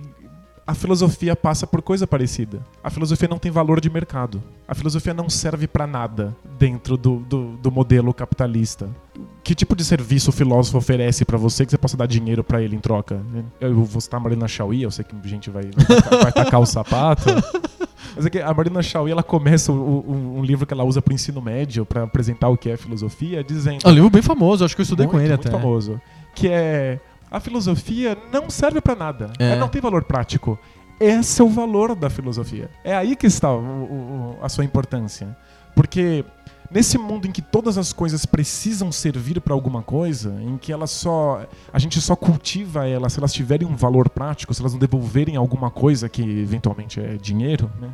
a filosofia passa por coisa parecida. A filosofia não tem valor de mercado. A filosofia não serve pra nada dentro do, do, do modelo capitalista. Que tipo de serviço o filósofo oferece pra você que você possa dar dinheiro pra ele em troca? Eu vou citar a Marina Chauí, eu sei que a gente vai, vai, vai tacar o sapato. (laughs) Mas é que a Marina Chauí, ela começa o- o- um livro que ela usa pro ensino médio pra apresentar o que é filosofia, dizendo... É um livro bem famoso, acho que eu estudei com Muito, ele muito até. famoso. Que é a filosofia não serve pra nada. É. Ela não tem valor prático. Esse é o valor da filosofia. É aí que está o- o- a sua importância. Porque nesse mundo em que todas as coisas precisam servir pra alguma coisa, em que elas só a gente só cultiva elas se elas tiverem um valor prático, se elas não devolverem alguma coisa que eventualmente é dinheiro, né?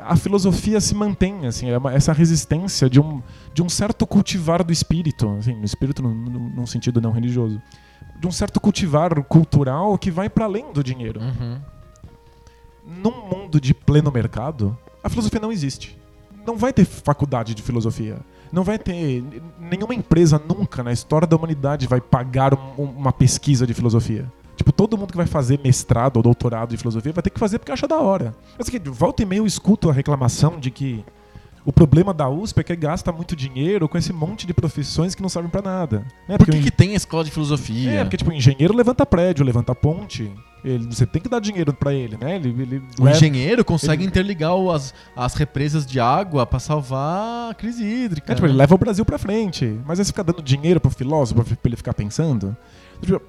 A filosofia se mantém, assim, é uma- essa resistência de um, de um certo cultivar do espírito, assim, no espírito num, num- num sentido não religioso, de um certo cultivar cultural que vai para além do dinheiro. Uhum. Num mundo de pleno mercado, a filosofia não existe. Não vai ter faculdade de filosofia. Não vai ter. Nenhuma empresa nunca na história da humanidade vai pagar um- uma pesquisa de filosofia. Tipo, todo mundo que vai fazer mestrado ou doutorado de filosofia vai ter que fazer porque acha da hora. Mas que volta e meia eu escuto a reclamação de que o problema da USP é que gasta muito dinheiro com esse monte de profissões que não servem pra nada. Né? Por que, o que tem a escola de filosofia? é, porque tipo, o engenheiro levanta prédio, levanta ponte. Ele, você tem que dar dinheiro pra ele, né? Ele, ele O leva- engenheiro consegue ele- interligar as, as represas de água pra salvar a crise hídrica. É, tipo, né? ele leva o Brasil pra frente. Mas aí você fica dando dinheiro pro filósofo pra ele ficar pensando. Tipo,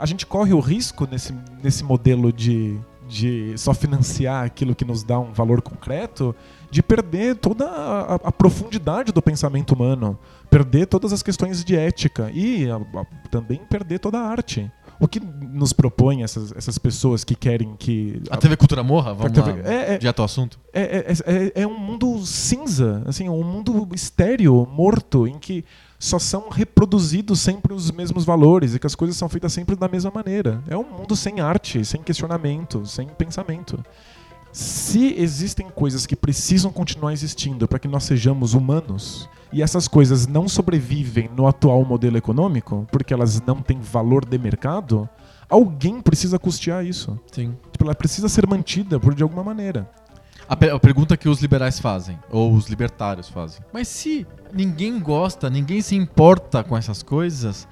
a gente corre o risco nesse, nesse modelo de, de só financiar aquilo que nos dá um valor concreto de perder toda a, a- profundidade do pensamento humano, perder todas as questões de ética e a- a- também perder toda a arte. O que nos propõe essas, essas pessoas que querem que A TV Cultura morra? Vamos TV lá. é- é- Direto ao assunto. é, é, é, é um mundo cinza, assim, um mundo estéreo, morto, em que só são reproduzidos sempre os mesmos valores e que as coisas são feitas sempre da mesma maneira. É um mundo sem arte, sem questionamento, sem pensamento. Se existem coisas que precisam continuar existindo para que nós sejamos humanos, e essas coisas não sobrevivem no atual modelo econômico, porque elas não têm valor de mercado, alguém precisa custear isso. Sim. Tipo, ela precisa ser mantida por de alguma maneira. A, pe- a pergunta que os liberais fazem, ou os libertários fazem. Mas se ninguém gosta, ninguém se importa com essas coisas,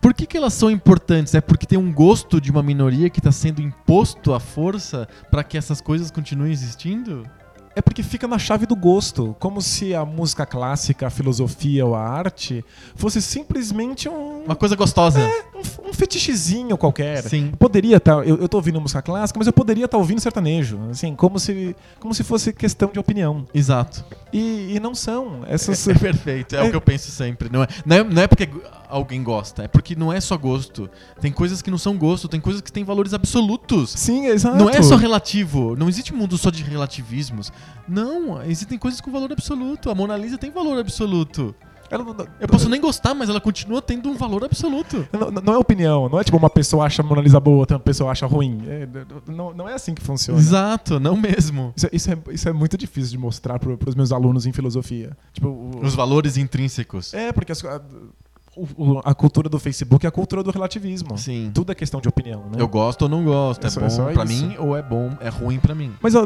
por que, que elas são importantes? É porque tem um gosto de uma minoria que está sendo imposto à força para que essas coisas continuem existindo? É porque fica na chave do gosto, como se a música clássica, a filosofia ou a arte fosse simplesmente um Uma coisa gostosa. um, um fetichezinho qualquer. Sim. Poderia estar, eu, eu tô ouvindo música clássica, mas eu poderia estar ouvindo sertanejo, assim, como se como se fosse questão de opinião. Exato. E, e não são. Essas (laughs) É perfeito, é, É- o que eu penso sempre. Não é, não, é, não é porque alguém gosta, é porque não é só gosto. Tem coisas que não são gosto, tem coisas que têm valores absolutos. Sim, exato. Não é só relativo, não existe mundo só de relativismos. Não, existem coisas com valor absoluto. A Mona Lisa tem valor absoluto. Ela não- Eu posso nem gostar, mas ela continua tendo um valor absoluto. Não, não é opinião, não é tipo uma pessoa acha a Mona Lisa boa, outra pessoa acha ruim. É, não, não é assim que funciona. Exato, não mesmo. Isso, é- isso é, isso é muito difícil de mostrar para os meus alunos em filosofia. Tipo, o- Os valores intrínsecos. é, porque as- a, o- a cultura do Facebook é a cultura do relativismo. Sim. Tudo é questão de opinião, né? Eu gosto ou não gosto. É É, só- é só bom pra isso. mim ou é bom, é ruim pra mim. Mas a-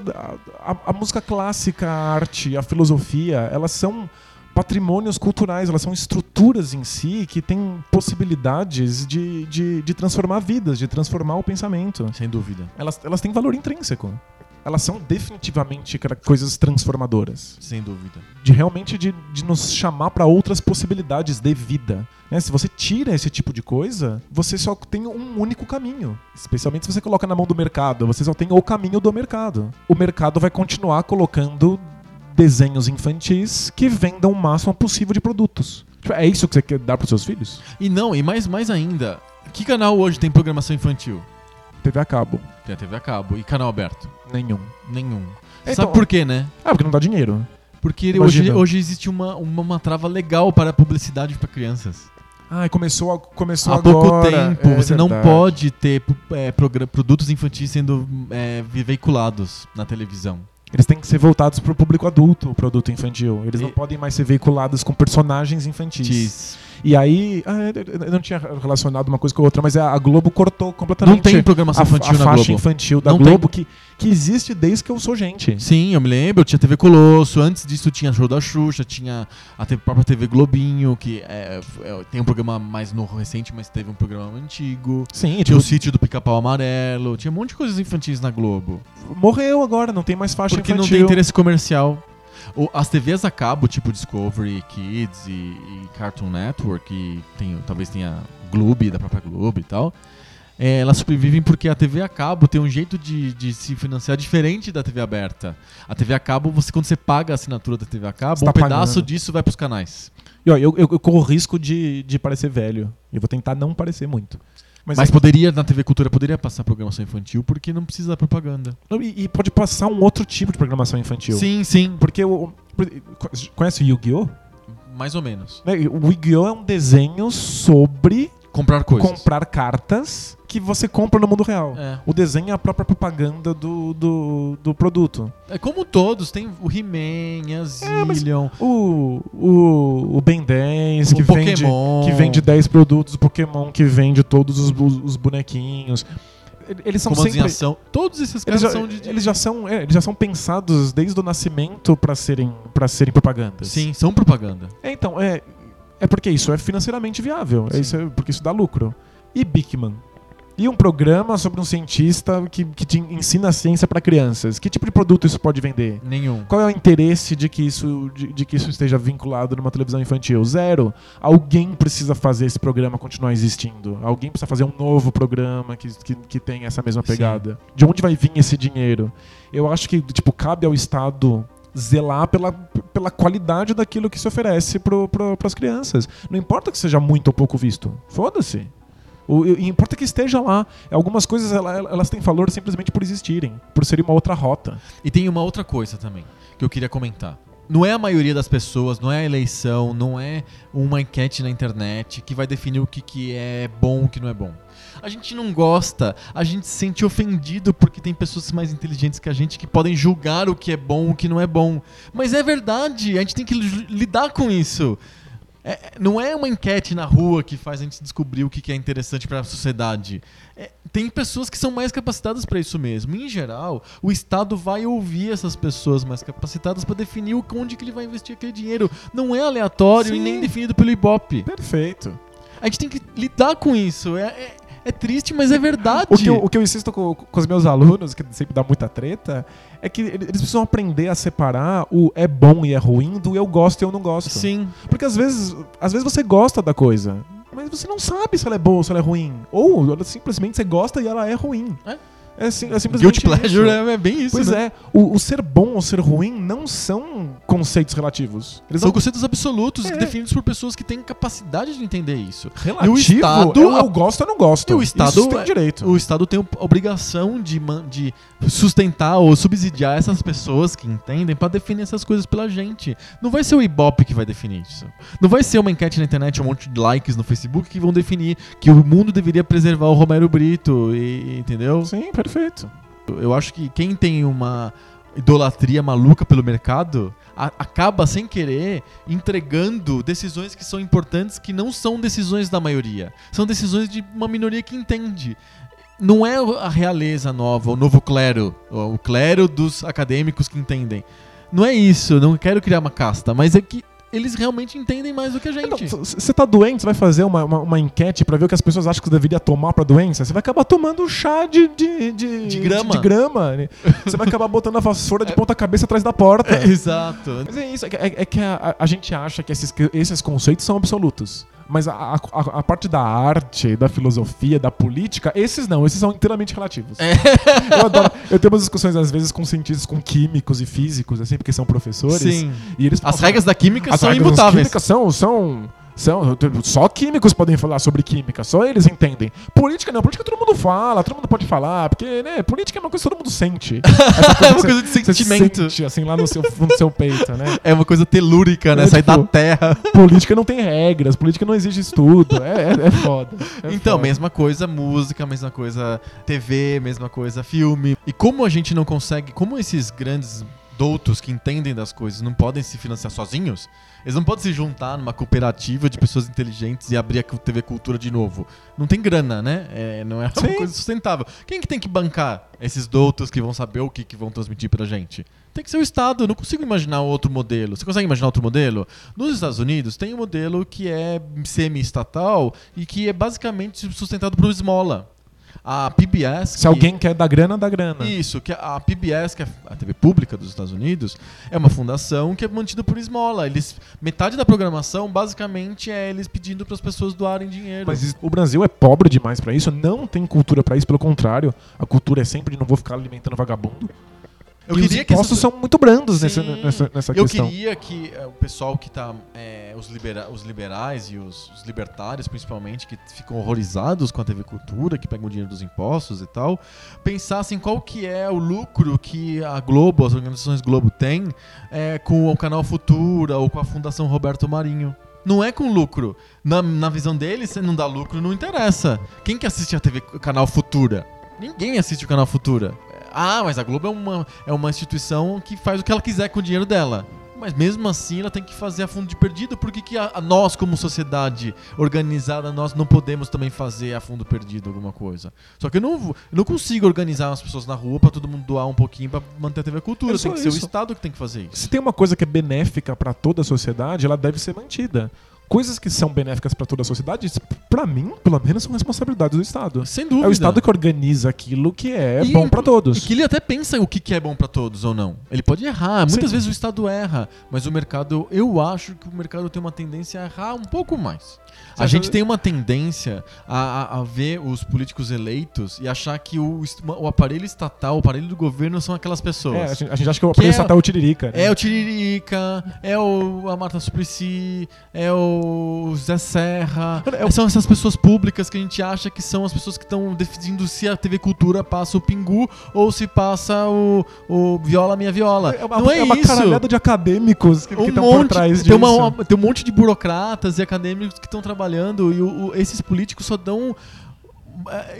a- a música clássica, a arte, a filosofia, elas são patrimônios culturais, elas são estruturas em si que têm possibilidades de, de, de transformar vidas, de transformar o pensamento. Sem dúvida. Elas, elas têm valor intrínseco. Elas são definitivamente coisas transformadoras. Sem dúvida. De realmente de, de nos chamar para outras possibilidades de vida. né? Se você tira esse tipo de coisa, você só tem um único caminho. Especialmente se você coloca na mão do mercado, você só tem o caminho do mercado. O mercado vai continuar colocando desenhos infantis que vendam o máximo possível de produtos. Tipo, É isso que você quer dar para seus filhos? E não, e mais, mais ainda, que canal hoje tem programação infantil? TV a cabo. Tem a TV a cabo. E canal aberto? Nenhum. Nenhum. Então- Sabe por quê, né? Ah, porque não dá dinheiro. Porque hoje, Imagina. hoje existe uma, uma, uma trava legal para a publicidade para crianças. Ah, começou, a- começou Há agora. pouco tempo, É você não pode ter é, produtos infantis sendo é, veiculados na televisão. Eles têm que ser voltados para o público adulto, o produto infantil. Eles não E- podem mais ser veiculados com personagens infantis. Diz. E aí, ah, eu não tinha relacionado uma coisa com a outra, mas a Globo cortou completamente Não tem programação a, infantil a na faixa Globo. infantil da Não Globo que, que existe desde que eu sou gente. Sim, eu me lembro, tinha TV Colosso, antes disso tinha show da Xuxa, tinha a própria TV Globinho, que é, é- tem um programa mais novo, recente, mas teve um programa antigo. Sim, Tinha tipo, o sítio do Pica-Pau Amarelo, tinha um monte de coisas infantis na Globo. morreu agora, não tem mais faixa Porque não infantil. tem interesse comercial. As TVs a cabo, tipo Discovery Kids e, e Cartoon Network, e tem, talvez tenha Globo, da própria Globo e tal, é, elas sobrevivem porque a TV a cabo tem um jeito de, de se financiar diferente da TV aberta. A TV a cabo, você, quando você paga a assinatura da TV a cabo, Você um tá pedaço pagando. disso vai pros canais. E, ó, eu, eu, eu corro risco de, de parecer velho. Eu vou tentar não parecer muito. Mas, Mas, é- poderia, na TV Cultura, poderia passar programação infantil porque não precisa da propaganda. e, e pode passar um outro tipo de programação infantil. Sim, sim. Porque o. Conhece o Yu-Gi-Oh? Mais ou menos. Né, O Yu-Gi-Oh! é um desenho sobre Comprar coisas. comprar cartas que você compra no mundo real. É. O desenho é a própria propaganda do, do, do produto. É como todos, tem o He-Man, a É, Zillion, O, o, o Ben 10, o que vende, Pokémon. que vende 10 produtos, o Pokémon que vende todos os, os bonequinhos. Eles são comandos sempre. ação. Todos esses Eles caras já, são de, de- eles já são, é, eles já são pensados desde o nascimento para serem, pra serem propagandas. Sim, são propaganda. É, então, é, é porque isso é financeiramente viável. É isso, é porque isso dá lucro. E Bigman? E um programa sobre um cientista que, que te ensina a ciência para crianças. Que tipo de produto isso pode vender? Nenhum. Qual é o interesse de que isso, de, de que isso esteja vinculado numa televisão infantil? Zero. Alguém precisa fazer esse programa continuar existindo. Alguém precisa fazer um novo programa que, que, que tenha essa mesma Sim. pegada. De onde vai vir esse dinheiro? Eu acho que tipo cabe ao Estado zelar pela, pela qualidade daquilo que se oferece para pro, as crianças. Não importa que seja muito ou pouco visto. Foda-se. O, importa que esteja lá. Algumas coisas ela- elas têm valor simplesmente por existirem, por serem uma outra rota. E tem uma outra coisa também que eu queria comentar. Não é a maioria das pessoas, não é a eleição, não é uma enquete na internet que vai definir o que, que é bom e o que não é bom. A gente não gosta, a gente se sente ofendido porque tem pessoas mais inteligentes que a gente que podem julgar o que é bom e o que não é bom. Mas é verdade, a gente tem que li- lidar com isso. É- é- não é uma enquete na rua que faz a gente descobrir o que é interessante para a sociedade. É, tem pessoas que são mais capacitadas para isso mesmo. Em geral, o Estado vai ouvir essas pessoas mais capacitadas para definir onde que ele vai investir aquele dinheiro. Não é aleatório e Sim. nem definido pelo Ibope. Perfeito. A gente tem que lidar com isso. É, é- triste, mas é verdade. O que, eu, o que eu insisto com, com os meus alunos, que sempre dá muita treta, é que eles precisam aprender a separar o é bom e é ruim do eu gosto e eu não gosto. Sim. Porque às vezes, às vezes você gosta da coisa, mas você não sabe se ela é boa ou se ela é ruim. Ou simplesmente você gosta e ela é ruim. É. É, sim, é simplesmente Guilty pleasure isso. é, é bem isso, Pois né? é, o, o ser bom ou ser ruim não são conceitos relativos. Eles São são conceitos absolutos, É. definidos por pessoas que têm capacidade de entender isso. relativos. E o Estado- eu, eu gosto ou não gosto. E o Estado Isso tem é- direito. O Estado tem a obrigação de, de sustentar ou subsidiar essas pessoas que entendem pra definir essas coisas pela gente. Não vai ser o Ibope que vai definir isso. Não vai ser uma enquete na internet, um monte de likes no Facebook que vão definir que o mundo deveria preservar o Romero Brito, e, entendeu? Sim, perfeito. Eu acho que quem tem uma idolatria maluca pelo mercado a- acaba sem querer entregando decisões que são importantes que não são decisões da maioria. São decisões de uma minoria que entende. Não é a realeza nova, o novo clero, o clero dos acadêmicos que entendem. Não é isso, não quero criar uma casta, mas é que eles realmente entendem mais do que a gente. Você tá doente, você vai fazer uma, uma, uma enquete pra ver o que as pessoas acham que você deveria tomar pra doença, você vai acabar tomando chá de, de, de, De grama. de grama, né? Você vai acabar botando a vassoura de ponta cabeça atrás da porta. É, exato. Mas é isso, é, que- é- é que a, a- gente acha que esses, que esses conceitos são absolutos. Mas a, a, a- parte da arte, da filosofia, da política, esses não, esses são inteiramente relativos. É. (laughs) Eu adoro. Eu tenho umas discussões, às vezes, com cientistas, com químicos e físicos, assim, porque são professores. Sim. E eles As regras da química as são regras imutáveis. químicas são, são, são. Só químicos podem falar sobre química, só eles entendem. Política não, política todo mundo fala, todo mundo pode falar, porque, né, política é uma coisa que todo mundo sente. (laughs) É uma coisa de você- você sentimento. sente, assim, lá no seu, no seu peito, né? É uma coisa telúrica, né? É, Sai da tipo, terra. Política não tem regras, política não exige estudo. É, é, é foda. é Então, foda. mesma coisa música, mesma coisa TV, mesma coisa filme. E como a gente não consegue, como esses grandes doutos que entendem das coisas não podem se financiar sozinhos, eles não podem se juntar numa cooperativa de pessoas inteligentes e abrir a TV Cultura de novo. Não tem grana, né? É, não é uma Sim. coisa sustentável. Quem que tem que bancar esses doutos que vão saber o que, que vão transmitir pra gente? Tem que ser o Estado. Eu não consigo imaginar outro modelo. Você consegue imaginar outro modelo? Nos Estados Unidos tem um modelo que é semi-estatal e que é basicamente sustentado por esmola. A PBS. Se que- alguém quer dar grana, dá grana. isso, que a PBS, que é a TV pública dos Estados Unidos, é uma fundação que é mantida por esmola. Eles, metade da programação, basicamente, é eles pedindo para as pessoas doarem dinheiro. Mas o Brasil é pobre demais pra isso, não tem cultura pra isso, pelo contrário, a cultura é sempre de não vou ficar alimentando vagabundo. Eu e os queria que impostos essas- são muito brandos nessa, nessa, nessa Eu questão. queria que é, o pessoal que tá. é, os, libera os liberais e os, os libertários, principalmente, que ficam horrorizados com a TV Cultura, que pegam o dinheiro dos impostos e tal, pensassem qual que é o lucro que a Globo, as organizações Globo têm é, com o canal Futura ou com a Fundação Roberto Marinho. Não é com lucro. Na, na visão deles, se não dá lucro, não interessa. Quem que assiste a TV Canal Futura? Ninguém assiste o Canal Futura. Ah, mas a Globo é uma, é uma instituição que faz o que ela quiser com o dinheiro dela. Mas mesmo assim ela tem que fazer a fundo de perdido. Por que, que a, a nós, como sociedade organizada, nós não podemos também fazer a fundo perdido alguma coisa? Só que eu não, eu não consigo organizar as pessoas na rua pra todo mundo doar um pouquinho pra manter a TV Cultura. É tem que ser o isso. Estado que tem que fazer isso. Se tem uma coisa que é benéfica pra toda a sociedade, ela deve ser mantida. Coisas que são benéficas pra toda a sociedade, pra mim, pelo menos, são responsabilidades do Estado. Sem dúvida. É o Estado que organiza aquilo que é E- bom pra todos. E que ele até pensa o que que é bom pra todos ou não. Ele pode errar. Muitas Sim. vezes o Estado erra, mas o mercado, eu acho que o mercado tem uma tendência a errar um pouco mais. Você A gente tem uma tendência a, a- a ver os políticos eleitos e achar que o, o aparelho estatal, o aparelho do governo são aquelas pessoas. É, a, gente, a gente acha que o Que aparelho é- estatal é o Tiririca. Né? É o Tiririca, é o, a Marta Suplicy, é o Zé Serra. É o- São essas pessoas públicas que a gente acha que são as pessoas que estão decidindo se a TV Cultura passa o Pingu ou se passa o, o Viola Minha Viola. É uma, Não é, uma isso. caralhada de acadêmicos que Um estão por trás tem, disso. uma- tem um monte de burocratas e acadêmicos que estão trabalhando e o- o- esses políticos só dão é,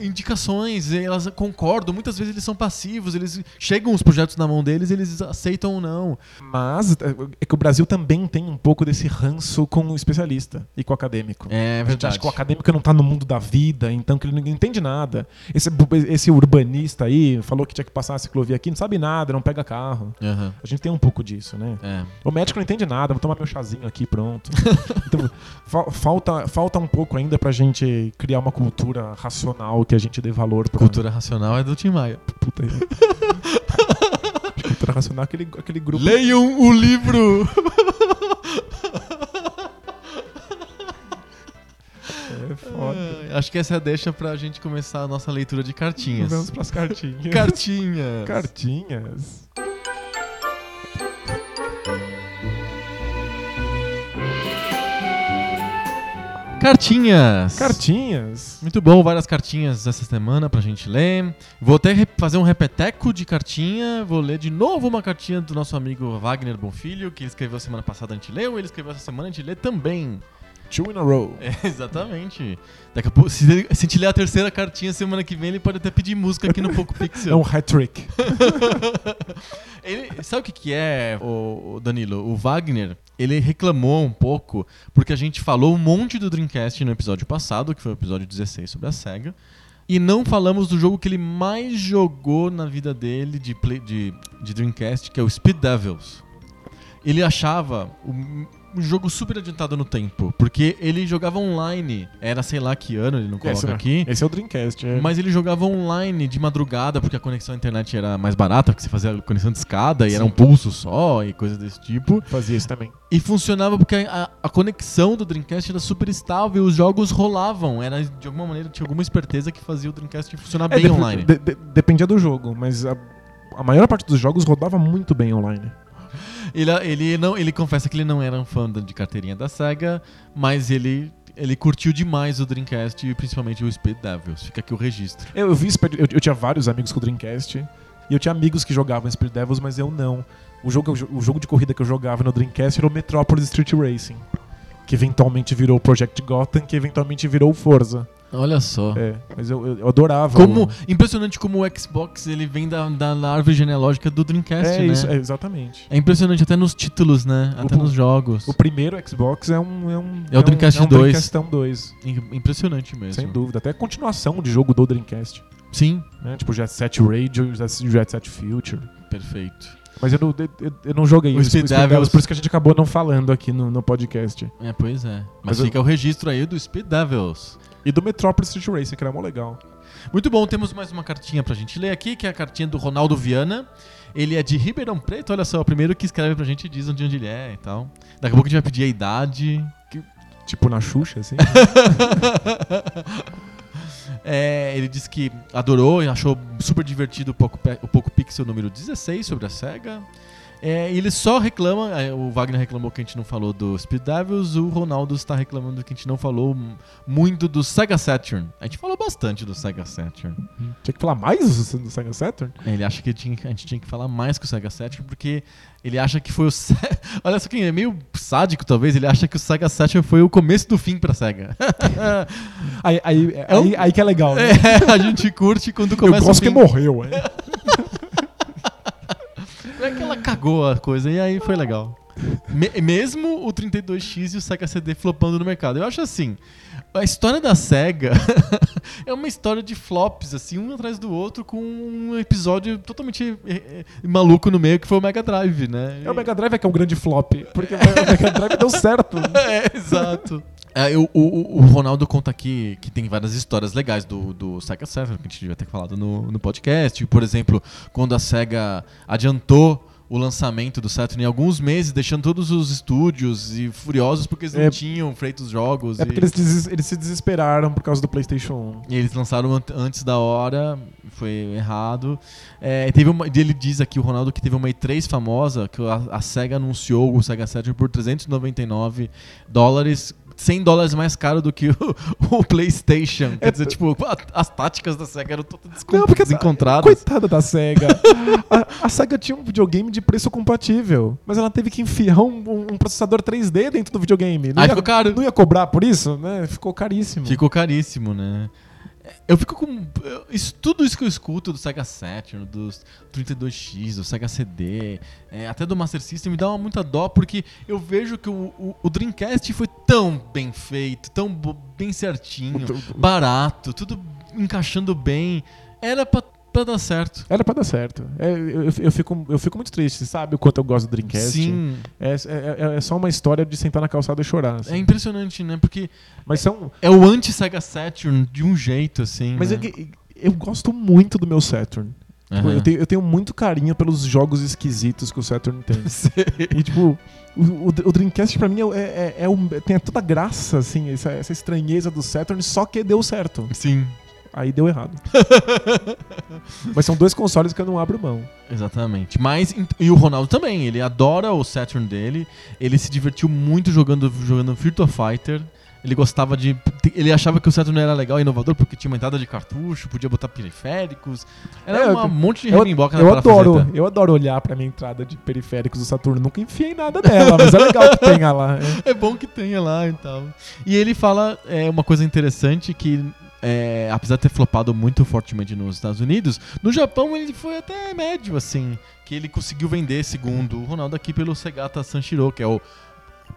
indicações, e elas concordam, muitas vezes eles são passivos, eles chegam os projetos na mão deles, eles aceitam ou não. Mas é é que o Brasil também tem um pouco desse ranço com o especialista e com o acadêmico. É A gente acha que o acadêmico não tá no mundo da vida, então que ele não entende nada. Esse, esse urbanista aí falou que tinha que passar a ciclovia aqui, não sabe nada, não pega carro. Aham, A gente tem um pouco disso, né? é. O médico não entende nada, vou tomar meu chazinho aqui, pronto. (laughs) então, fa- falta, falta um pouco ainda pra gente criar uma cultura racional racional que a gente dê valor pra. Cultura racional é do Tim Maia. Puta aí. cultura racional é aquele, aquele grupo. Leiam o livro! É foda. Ah, Acho que essa é a deixa pra gente começar a nossa leitura de cartinhas. Vamos pras cartinhas. Cartinhas! Cartinhas. Cartinhas! Cartinhas. Muito bom, várias cartinhas essa semana pra gente ler. Vou até fazer um repeteco de cartinha. Vou ler de novo uma cartinha do nosso amigo Wagner Bonfilho, que ele escreveu semana passada, a gente leu, ele escreveu essa semana, a gente lê também. Two in a row. É, exatamente. Daqui a pouco, se, ele- se a gente ler a terceira cartinha semana que vem, ele pode até pedir música aqui no Poco (laughs) É Pixel. um hat-trick. (laughs) Sabe o que, que é, o, Danilo? O Wagner, ele reclamou um pouco porque a gente falou um monte do Dreamcast no episódio passado, que foi o episódio 16 sobre a SEGA, e não falamos do jogo que ele mais jogou na vida dele de, play- de, de Dreamcast, que é o Speed Devils. Ele achava um, um jogo super adiantado no tempo, porque ele jogava online, era sei lá que ano, ele não coloca Esse, aqui. esse é o Dreamcast. É. Mas ele jogava online de madrugada, porque a conexão à internet era mais barata, porque você fazia a conexão de escada e era Sim. um pulso só e coisas desse tipo. Fazia isso também. E funcionava porque a, a conexão do Dreamcast era super estável e os jogos rolavam. Era de alguma maneira, tinha alguma esperteza que fazia o Dreamcast funcionar É, bem online. de- de- dependia do jogo, mas a, a maior parte dos jogos rodava muito bem online. Ele, ele, não, ele confessa que ele não era um fã de carteirinha da SEGA, mas ele, ele curtiu demais o Dreamcast e principalmente o Speed Devils. Fica aqui o registro. Eu, eu vi Speed- eu, eu tinha vários amigos com o Dreamcast e eu tinha amigos que jogavam Spirit Devils, mas eu não. O jogo, o jogo de corrida que eu jogava no Dreamcast era o Metropolis Street Racing, que eventualmente virou o Project Gotham, que eventualmente virou o Forza. Olha só. É, mas eu, eu, eu adorava. Como, o- impressionante como o Xbox ele vem da, da, da árvore genealógica do Dreamcast, é né? isso, é, exatamente. É impressionante até nos títulos, né? Até O- nos jogos. O primeiro Xbox é um. É, um, É o Dreamcast um, é um 2. Dreamcastão 2, Im- Impressionante mesmo. sem dúvida. Até continuação de jogo do Dreamcast. Sim, Né? Tipo Jet Set Radio, Jet Set Future. perfeito. Mas eu não, eu, eu não joguei O isso, Speed Speed Devils, Devils. por isso que a gente acabou não falando aqui no, no podcast. É, pois é. Mas, Mas eu- fica o registro aí do Speed Devils. E do Metropolis Street Racing, que era mó legal. Muito bom, temos mais uma cartinha pra gente ler aqui, que é a cartinha do Ronaldo Viana. Ele é de Ribeirão Preto, olha só, o primeiro que escreve pra gente diz onde, onde ele é e tal. Daqui a pouco a gente vai pedir a idade. Tipo na Xuxa, assim. (laughs) É, ele disse que adorou e achou super divertido o Poco, o Poco Pixel número 16 sobre a SEGA. É, ele só reclama, é, o Wagner reclamou que a gente não falou do Speed Devils, o Ronaldo está reclamando que a gente não falou muito do Sega Saturn. A gente falou bastante do Sega Saturn. Tinha que falar mais do, do Sega Saturn? Ele acha que tinha- a gente tinha que falar mais que o Sega Saturn, porque ele acha que foi o. Se- (laughs) Olha só quem é meio sádico, talvez. Ele acha que o Sega Saturn foi o começo do fim pra SEGA. (laughs) Aí, aí, É aí, aí que é legal, né? (laughs) É, a gente curte quando Eu começa gosto o que fim. morreu, é. É que ela cagou a coisa e aí foi legal. Me- mesmo o 32X e o Sega CD flopando no mercado. Eu acho assim, a história da SEGA (laughs) é uma história de flops, assim, um atrás do outro, com um episódio totalmente eh, eh, maluco no meio, que foi o Mega Drive, né? É o Mega Drive é que é um grande flop. Porque o Mega Drive deu certo. (laughs) É, exato. É, eu- o, o- Ronaldo conta aqui que tem várias histórias legais do, do Sega Saturn, que a gente devia ter falado no, no podcast. Por exemplo, quando a SEGA adiantou o lançamento do Saturn em alguns meses, deixando todos os estúdios e furiosos porque eles não É- tinham feito os jogos. É e- porque eles, deses- eles se desesperaram por causa do PlayStation 1. e eles lançaram ant- antes da hora, foi errado. É, teve uma, ele diz aqui, o Ronaldo, que teve uma E3 famosa, que a, a SEGA anunciou o Sega Saturn por 399 dólares, 100 dólares mais caro do que (laughs) o, o PlayStation. Quer É, dizer, tipo, a- as táticas da SEGA eram todas descon- Não, porque desencontradas. Coitada da SEGA. a, a SEGA tinha um videogame de preço compatível, mas ela teve que enfiar um, um- um processador 3D dentro do videogame. Não Aí ia, ficou caro. não ia cobrar por isso, né? Ficou caríssimo. Ficou caríssimo, né? Eu fico com. eu- Isso, tudo isso que eu escuto do Sega Saturn, dos 32X, do Sega CD, é, até do Master System, me dá uma muita dó, porque eu vejo que o, o- o Dreamcast foi tão bem feito, tão bem certinho, barato, tudo encaixando bem. Era pra pra dar certo. Era pra dar certo. É, eu, eu fico, eu fico muito triste, sabe? O quanto eu gosto do Dreamcast. Sim, É, é, é- é só uma história de sentar na calçada e chorar. assim. é impressionante, né? Porque Mas são. é o anti-Sega Saturn de um jeito, assim. Mas né? é que eu gosto muito do meu Saturn. Aham. eu, tenho, eu tenho muito carinho pelos jogos esquisitos que o Saturn tem. (laughs) E, tipo, o, o, o Dreamcast pra mim é, é, é um- tem toda a graça, assim, essa, essa estranheza do Saturn, só que deu certo. Sim, Aí deu errado. (laughs) Mas são dois consoles que eu não abro mão. exatamente. Mas, e o Ronaldo também, ele adora o Saturn dele. Ele se divertiu muito jogando, jogando Virtua Fighter. Ele gostava de. Ele achava que o Saturn era legal e inovador porque tinha uma entrada de cartucho, podia botar periféricos. Era É, um monte de rebimboca na eu adoro, eu adoro olhar pra minha entrada de periféricos do Saturno. Nunca enfiei nada nela, mas é legal que tenha lá. é. (laughs) É bom que tenha lá e tal. E ele fala é, uma coisa interessante que. É, apesar de ter flopado muito fortemente nos Estados Unidos, no Japão ele foi até médio, assim. Que ele conseguiu vender, segundo o Ronaldo, aqui pelo Segata Sanshiro, que é o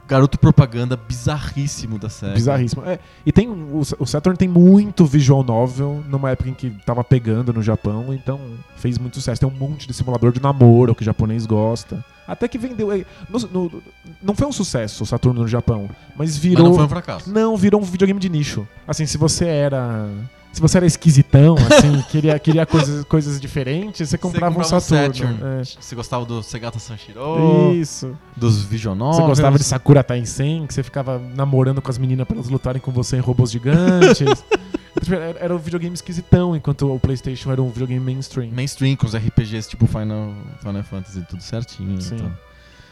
garoto propaganda bizarríssimo da série. Bizarríssimo. É, e tem o, o Saturn tem muito visual novel numa época em que tava pegando no Japão, então fez muito sucesso. Tem um monte de simulador de namoro que o japonês gosta. Até que vendeu. é, no- no- não foi um sucesso o Saturno no Japão, mas Mas virou. não foi um fracasso. Não, virou um videogame de nicho. Assim, se você era. Se você era esquisitão, (laughs) assim, queria, queria coisas, coisas diferentes, você comprava, um Saturno. É. Você gostava do Segata Sanshiro, Isso. dos Vision Você gostava de Sakura Taisen, que você ficava namorando com as meninas pra elas lutarem com você em robôs gigantes. (laughs) Tipo, era, era um videogame esquisitão, enquanto o PlayStation era um videogame mainstream. mainstream com os RPGs tipo Final, Final Fantasy tudo certinho. Sim. então.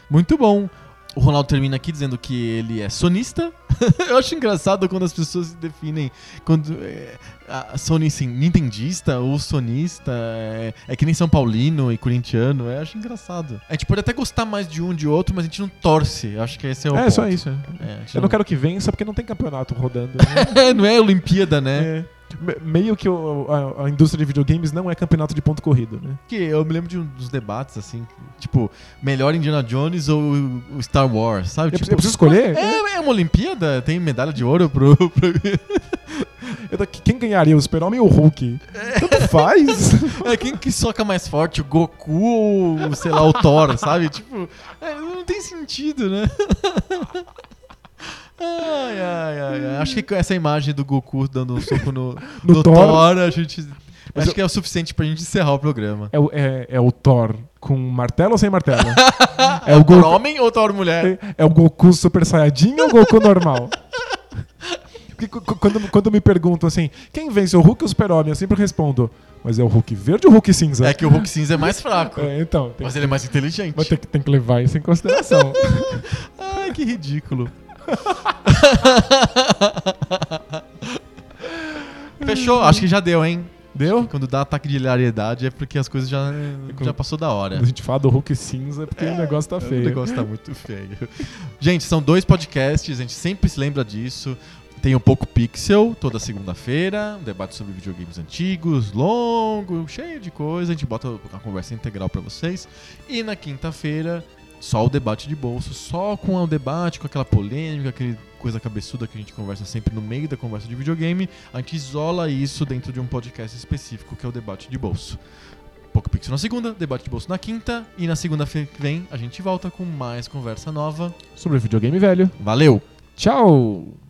Muito bom. O Ronaldo termina aqui dizendo que ele é sonista. (laughs) Eu acho engraçado quando as pessoas se definem quando é, a Sony assim, nintendista ou sonista é, é que nem São Paulino e corintiano. Eu acho engraçado. A gente pode até gostar mais de um de outro, mas a gente não torce. Eu acho que esse é o É, ponto. só isso. É, a gente Eu não quero que vença porque não tem campeonato rodando. né? (laughs) não é Olimpíada, né? É. Me- Meio que o- a, a indústria de videogames não é campeonato de ponto corrido, né? Que eu me lembro de um dos debates assim, tipo, melhor Indiana Jones ou o Star Wars, sabe? Eu, tipo, eu preciso escolher? É, é uma Olimpíada? Tem medalha de ouro pro. (laughs) pro- quem ganharia, o Super-Homem ou o Hulk? Tanto faz. É, quem que soca mais forte, o Goku ou, sei lá, o Thor, sabe? Tipo, é, não tem sentido, né? Ai, ai, ai, ai. Acho que essa imagem do Goku dando um soco no, No no Thor. Thor, a gente. Mas acho eu- que é o suficiente pra gente encerrar o programa. É o, é, é o Thor com martelo ou sem martelo? (laughs) É o Thor homem ou Thor mulher? É, é o Goku Super Saiyajin ou o Goku normal? Quando, quando me perguntam assim, quem vence, o Hulk ou o Super-Homem? Eu sempre respondo, mas é o Hulk verde ou o Hulk cinza? É que o Hulk cinza é mais fraco. É, então, Mas ele é mais inteligente. mas tem, que- tem que levar isso em consideração. (laughs) Ai, que ridículo. (laughs) Fechou? Acho que já deu, hein? Deu? Quando dá ataque de hilariedade é porque as coisas já, já passou da hora. Quando a gente fala do Hulk cinza, é porque o negócio tá O feio. negócio tá muito feio. Gente, são dois podcasts, a gente sempre se lembra disso. Tem o Poco Pixel, toda segunda-feira, um debate sobre videogames antigos, longo, cheio de coisa. A gente bota a conversa integral pra vocês. E na quinta-feira, só o debate de bolso, só com o debate, com aquela polêmica, aquele coisa cabeçuda que a gente conversa sempre no meio da conversa de videogame. A gente isola isso dentro de um podcast específico, que é o debate de bolso. Poco Pixel na segunda, debate de bolso na quinta. E na segunda-feira que vem a gente volta com mais conversa nova. Sobre videogame velho. Valeu! Tchau!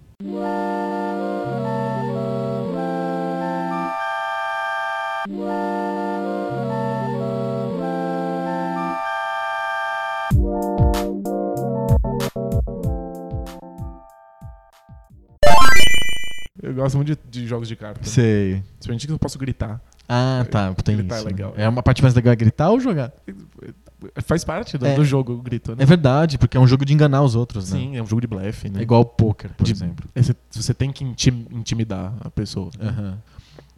Eu gosto muito de, de jogos de carta. Sei. Principalmente que eu posso gritar. Ah, tá. Tem Gritar é isso. legal. É uma parte mais legal é gritar ou jogar? Faz parte do, É. do jogo o grito, né? É verdade, porque é um jogo de enganar os outros, né? Sim, é um jogo de blefe, né? É igual o poker, por De- exemplo. É, Você, você tem que intim- intimidar a pessoa. né? Aham.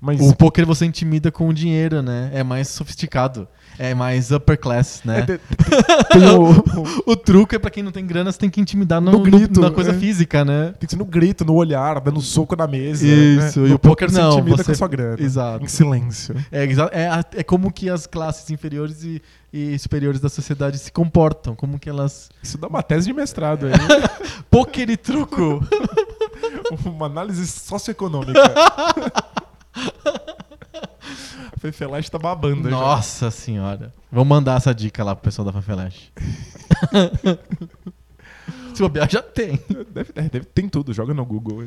Mas O poker você intimida com o dinheiro, né? É mais sofisticado. É mais upper class, é, né? te- (laughs) tem o, o- O truque é pra quem não tem grana, você tem que intimidar no, No grito, na coisa é. física, né? tem que ser no grito, no olhar, dando soco na mesa. Isso, né? e No o poker você não, intimida você- com a sua grana. Exato. Em silêncio. É, é, a- é como que as classes inferiores e, e superiores da sociedade se comportam, como que elas... Isso dá uma tese de mestrado aí. (laughs) Poker e truco! (laughs) uma análise socioeconômica. (laughs) Fefelash tá babando já. Nossa senhora. Vamos mandar essa dica lá pro pessoal da Fafelash. Se bobear, já tem. Deve, é, deve- tem tudo, joga no Google.